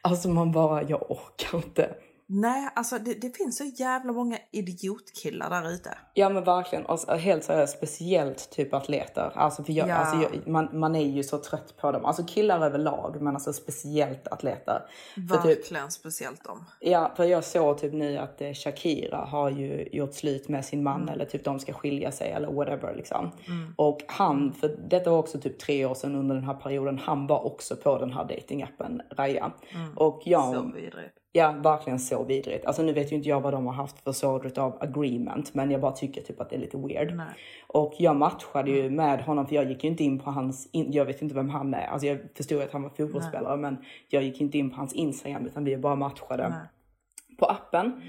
alltså man bara, jag orkar inte. Nej, alltså det, det finns så jävla många idiotkillar där ute. Ja men verkligen, och helt seriöst, speciellt typ atleter. Alltså för jag, Ja. alltså jag, man, man är ju så trött på dem. Alltså killar överlag, men alltså speciellt atleter. Typ, Verkligen speciellt dem. ja, för jag såg typ nu att eh, Shakira har ju gjort slut med sin man eller typ de ska skilja sig eller whatever liksom. Och han, för detta var också typ tre år sedan under den här perioden, han var också på den här datingappen Raya. Och jag, Så vidrigt. Ja, verkligen så vidrigt. Alltså nu vet ju inte jag vad de har haft för sort av agreement, men jag bara tycker typ att det är lite weird. Nej. Och jag matchade ju med honom, för jag gick ju inte in på hans, jag vet inte vem han är. Alltså jag förstod att han var fotbollsspelare, men jag gick inte in på hans Instagram, utan vi bara matchade Nej. på appen.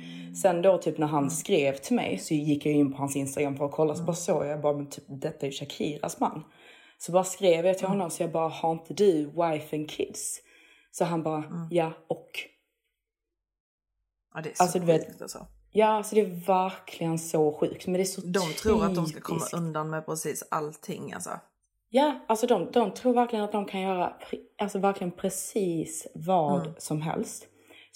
Sen då typ när han skrev till mig så gick jag in på hans Instagram för att kolla, så bara såg jag bara, men typ detta är ju Shakiras man. Så bara skrev jag till honom, så jag bara, har inte du wife and kids? Så han bara, ja och. Ja, det är så Alltså, du vet- sjukt alltså. Ja, alltså det är verkligen så sjukt. Men det är så De tror att de ska komma typiskt. undan med precis allting alltså. Ja, alltså de, de tror verkligen att de kan göra alltså verkligen precis vad Mm. som helst.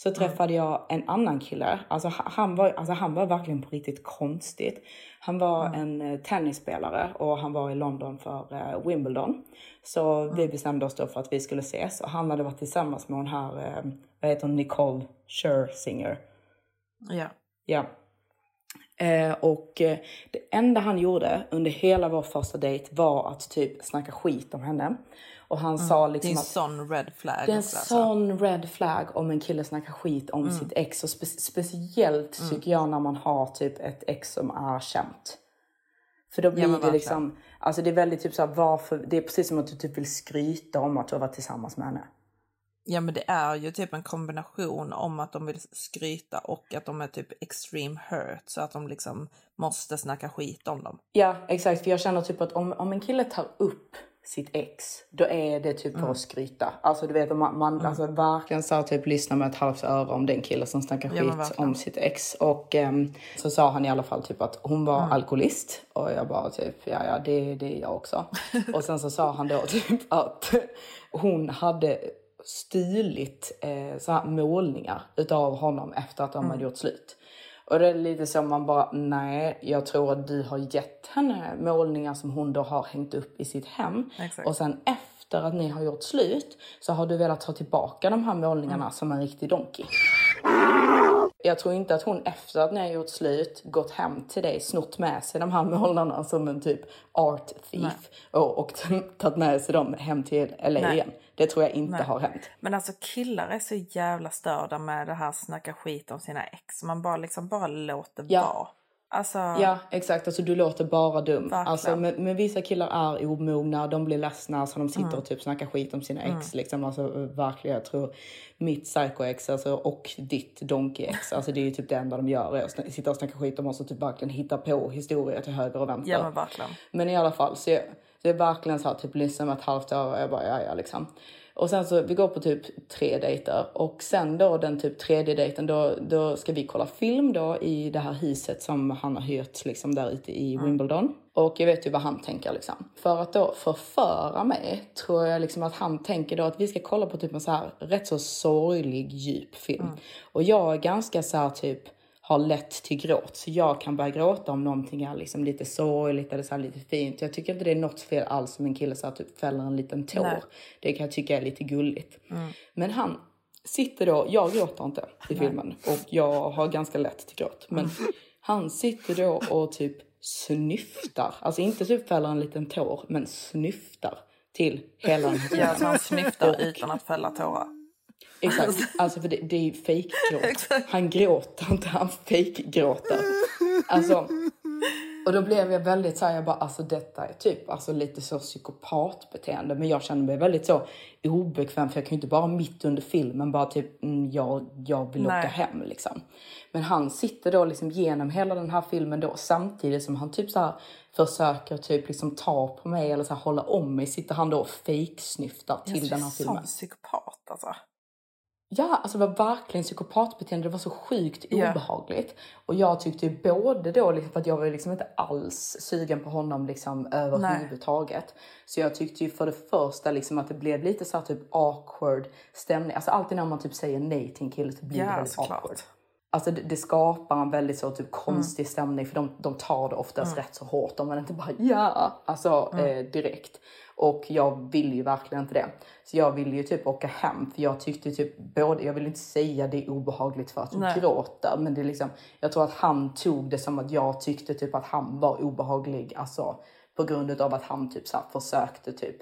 Så träffade jag en annan kille. Alltså ha- han var, alltså han var verkligen på riktigt konstigt. Han var Mm. en eh, tennisspelare och han var i London för eh, Wimbledon. Så Mm. vi bestämde oss då för att vi skulle ses. Och han hade varit tillsammans med hon här, eh, vad heter hon, Nicole Scherzinger. Ja. Ja. Eh, och eh, det enda han gjorde under hela vår första dejt var att typ snacka skit om henne. Och han sa Det är liksom en sån red flag det är en alltså. sån red flag om en kille snackar skit om sitt ex. Och spe speciellt tycker jag när man har typ ett ex som är känt. För då blir men det liksom, alltså det är väldigt typ såhär, varför, det är precis som att du typ vill skryta om att du har varit tillsammans med henne. Ja men det är ju typ en kombination om att de vill skryta och att de är typ extreme hurt så att de liksom måste snacka skit om dem. Ja, exakt. För jag känner typ att om, om en kille tar upp sitt ex, då är det typ Mm. för att skryta. Alltså du vet, man, man alltså, verkligen så typ lyssna med ett halvt öra om den killen som snackar Ja, skit verkligen. om sitt ex. Och ehm, så sa han i alla fall typ att hon var Mm. alkoholist. Och jag bara typ, ja ja det, det är jag också. och sen så sa han då typ att hon hade stulit eh, så här målningar utav honom efter att de Mm. hade gjort slut. Och det är lite så man bara, nej, jag tror att du har gett henne målningar som hon då har hängt upp i sitt hem. Exakt. Och sen efter att ni har gjort slut så har du velat ta tillbaka de här målningarna Mm. som en riktig donkey. Jag tror inte att hon efter att ni har gjort slut gått hem till dig, snott med sig de här målarna som en typ art thief och, och tagit med sig dem hem till LA Nej. igen. Det tror jag inte Nej. har hänt. Men alltså killar är så jävla störda med det här snacka skit om sina ex. Man bara liksom bara låter Ja. vara. Alltså, Ja, exakt. Alltså, du låter bara dum. Verkligen. Alltså, men, men vissa killar är omogna, de blir ledsna så de sitter Mm. och typ snackar skit om sina ex. Liksom. Alltså, verkligen, jag tror mitt psycho-ex alltså, och ditt donkey-ex, alltså, det är ju typ det enda de gör. är att sitta och snacka skit om oss och typ verkligen hitta på historier till höger och vänster. ja men verkligen. Men i alla fall, så jag, det är verkligen så här, typ lyssna ett halvt öra och jag bara, ja, ja, liksom. Och sen så, vi går på typ tre dejter och sen då den typ tredje dejten då, då ska vi kolla film då i det här huset som han har hyrt liksom där ute i Wimbledon. Och jag vet ju vad han tänker liksom. För att då förföra mig tror jag liksom att han tänker då att vi ska kolla på typ en så här rätt så sorglig djup film. Och jag är ganska så här typ har lätt till gråt. Så jag kan börja gråta om någonting är liksom lite sorgligt eller så lite fint. Jag tycker inte det är något fel alls om en kille så här typ fäller en liten tår. Nej. Det kan jag tycka är lite gulligt. Men han sitter då, jag gråter inte i filmen och jag har ganska lätt till gråt. Men han sitter då och typ snyftar. Alltså inte typ fäller en liten tår, men snyftar till hela den här Ja, han snyftar utan att fälla tårar. Exakt, alltså för det, det är ju fejkgråt. Han gråter inte, han fejkgråter. Alltså, och då blev jag väldigt så här, jag bara, alltså detta är typ alltså lite så psykopatbeteende. Men jag kände mig väldigt så obekväm för jag kan ju inte bara mitt under filmen bara typ, mm, jag, jag vill Nej. åka hem liksom. Men han sitter då liksom genom hela den här filmen då samtidigt som han typ så här försöker typ liksom ta på mig eller så här hålla om mig sitter han då och fejksnyftar till Jag den här är filmen. sån psykopat alltså. Ja, alltså det var verkligen psykopatbeteende. Det var så sjukt Ja. obehagligt. Och jag tyckte både då, liksom, för att jag var liksom inte alls sugen på honom liksom överhuvudtaget. Så jag tyckte ju för det första liksom att det blev lite så här typ awkward stämning. Alltså alltid när man typ säger nej till en kille så blir det Ja, väldigt awkward. Alltså det, det skapar en väldigt så typ konstig stämning för de, de tar det oftast Mm. rätt så hårt om man inte bara ja, alltså eh, direkt. Och jag vill ju verkligen inte det. Så jag ville ju typ åka hem för jag tyckte typ både, jag vill inte säga det är obehagligt för att du Nej. gråter men det är liksom, jag tror att han tog det som att jag tyckte typ att han var obehaglig alltså på grund av att han typ så försökte typ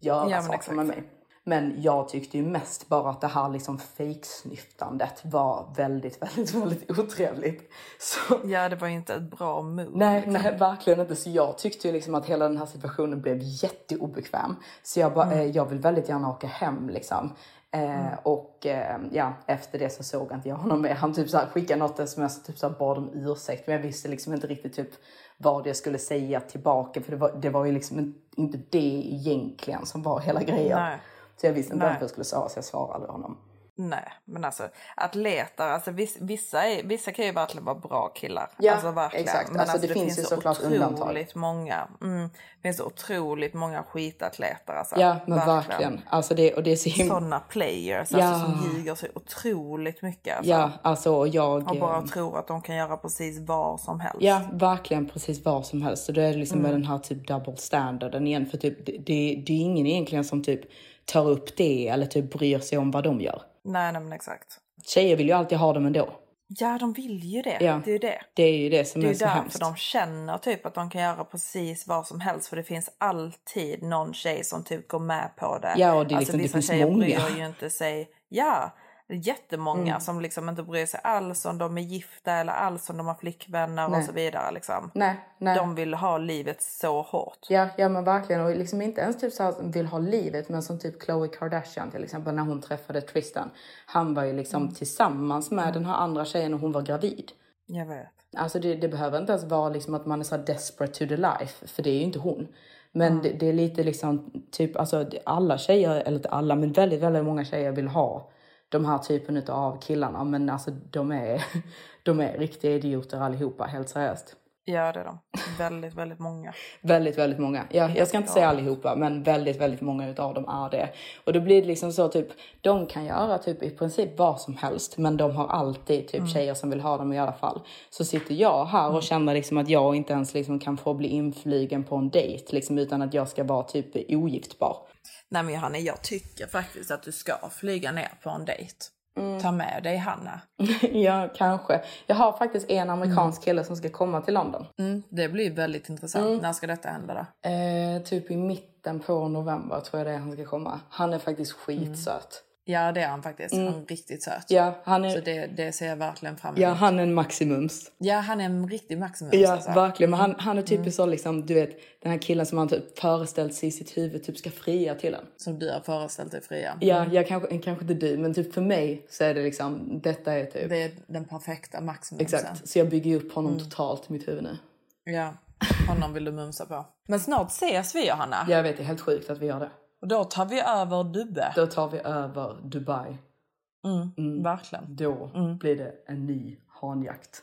göra Ja, saker med mig. Men jag tyckte ju mest bara att det här liksom fejksnyftandet var väldigt, väldigt, väldigt otrevligt. Så, Ja, det var inte ett bra move. nej, liksom. nej, verkligen inte. Så jag tyckte ju liksom att hela den här situationen blev jätteobekväm. Så jag bara, Mm. eh, jag vill väldigt gärna åka hem liksom. Eh, Och eh, ja, efter det så såg inte jag honom mer. Han typ så här skickade något sms och typ så här bad om ursäkt. Men jag visste liksom inte riktigt typ vad jag skulle säga tillbaka. För det var, det var ju liksom inte det egentligen som var hela grejen. Nej. Så jag visste inte Nej. ens vad jag skulle svara så jag svarade honom. Nej, men alltså atleter, alltså viss, vissa, är, vissa kan ju verkligen vara bra killar. Ja, alltså, verkligen. exakt. Men Alltså, det finns ju så såklart undantag. många. Mm, det finns otroligt många skitatleter. Alltså, Ja men verkligen. Alltså det, och det är så himla... Sådana players Ja. alltså, som ljuger så otroligt mycket. Alltså, Ja, alltså och jag... Och bara tror att de kan göra precis vad som helst. Ja, verkligen precis vad som helst. Så då är det liksom Mm. med den här typ double standarden igen. För typ, det, det, det är ingen egentligen som typ tar upp det eller typ bryr sig om vad de gör. Nej, nej men exakt. Tjejer vill ju alltid ha dem ändå. Ja, de vill ju det. Ja. Det är ju det. Det är ju det som Det är är så därför hemskt. de känner typ att de kan göra precis vad som helst. För det finns alltid någon tjej som typ går med på det. Ja, och det är alltså, liksom- det vissa finns tjejer många. bryr ju inte sig. Ja, det jättemånga Mm. som liksom inte bryr sig alls om de är gifta eller alls om de har flickvänner Nej. och så vidare. Liksom. Nej, nej. De vill ha livet så hårt. Ja, ja men verkligen. Och liksom inte ens typ så här vill ha livet men som typ Khloe Kardashian till exempel när hon träffade Tristan. Han var ju liksom Mm. tillsammans med den här andra tjejen och hon var gravid. Jag vet. Alltså det, det behöver inte ens vara liksom att man är så desperate to the life, för det är ju inte hon. Men det, det är lite liksom, typ, alltså alla tjejer, eller inte alla, men väldigt, väldigt många tjejer vill ha de här typen av killarna. Men alltså de är, de är riktiga idioter allihopa, helt seriöst. Ja, det är de. Väldigt, väldigt många. Väldigt, väldigt många. Ja, jag ska inte säga allihopa, men väldigt, väldigt många utav dem är det. Och då blir det liksom så typ, de kan göra typ i princip vad som helst, men de har alltid typ tjejer som vill ha dem i alla fall. Så sitter jag här och känner liksom att jag inte ens liksom kan få bli inflygen på en dejt, liksom utan att jag ska vara typ ogiftbar. Nej men Johanna, jag tycker faktiskt att du ska flyga ner på en dejt. Mm. Ta med dig Hanna. ja, kanske. Jag har faktiskt en amerikansk kille som ska komma till London. Mm, det blir väldigt intressant. Mm. När ska detta hända då? Eh, typ i mitten på november tror jag det är han ska komma. Han är faktiskt skitsöt. Ja det är han faktiskt. Mm. Han är riktigt söt. Ja, han är- Så det, det ser jag verkligen fram emot. Ja, han är en maximums. Ja, han är en riktig Maximus. Ja, alltså. verkligen. Men han, han är typiskt så liksom, du vet, den här killen som han typ föreställt sig i sitt huvud typ ska fria till en. Som du har föreställt dig fria. Ja, jag kanske, kanske inte du, men typ för mig så är det liksom, detta är typ. Det är den perfekta Maximusen. Exakt. Så jag bygger upp honom Mm. totalt i mitt huvud nu. Ja, honom vill du mumsa på. Men snart ses vi Johanna. Jag vet, det är helt sjukt att vi gör det. Och då tar vi över Dubbe. Då tar vi över Dubai. Mm, Verkligen. Då blir det en ny hanjakt.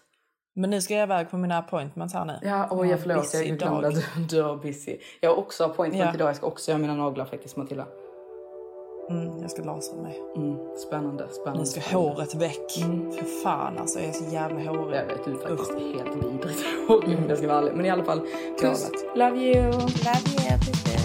Men nu ska jag iväg på mina appointments här nu. Ja, har jag förlåt, jag glömde att du, du var busy. Jag har också appointment Ja. idag, jag ska också göra mina naglar faktiskt Matilda. Mm, jag ska lasra mig. Mm, spännande, spännande. Nu ska spännande. håret väck. För fan alltså, jag är så jävla hårig. Jag vet, du är faktiskt helt vidrigt hårig jag ska vara ärlig. Men i alla fall, puss, love you! Love you, puss.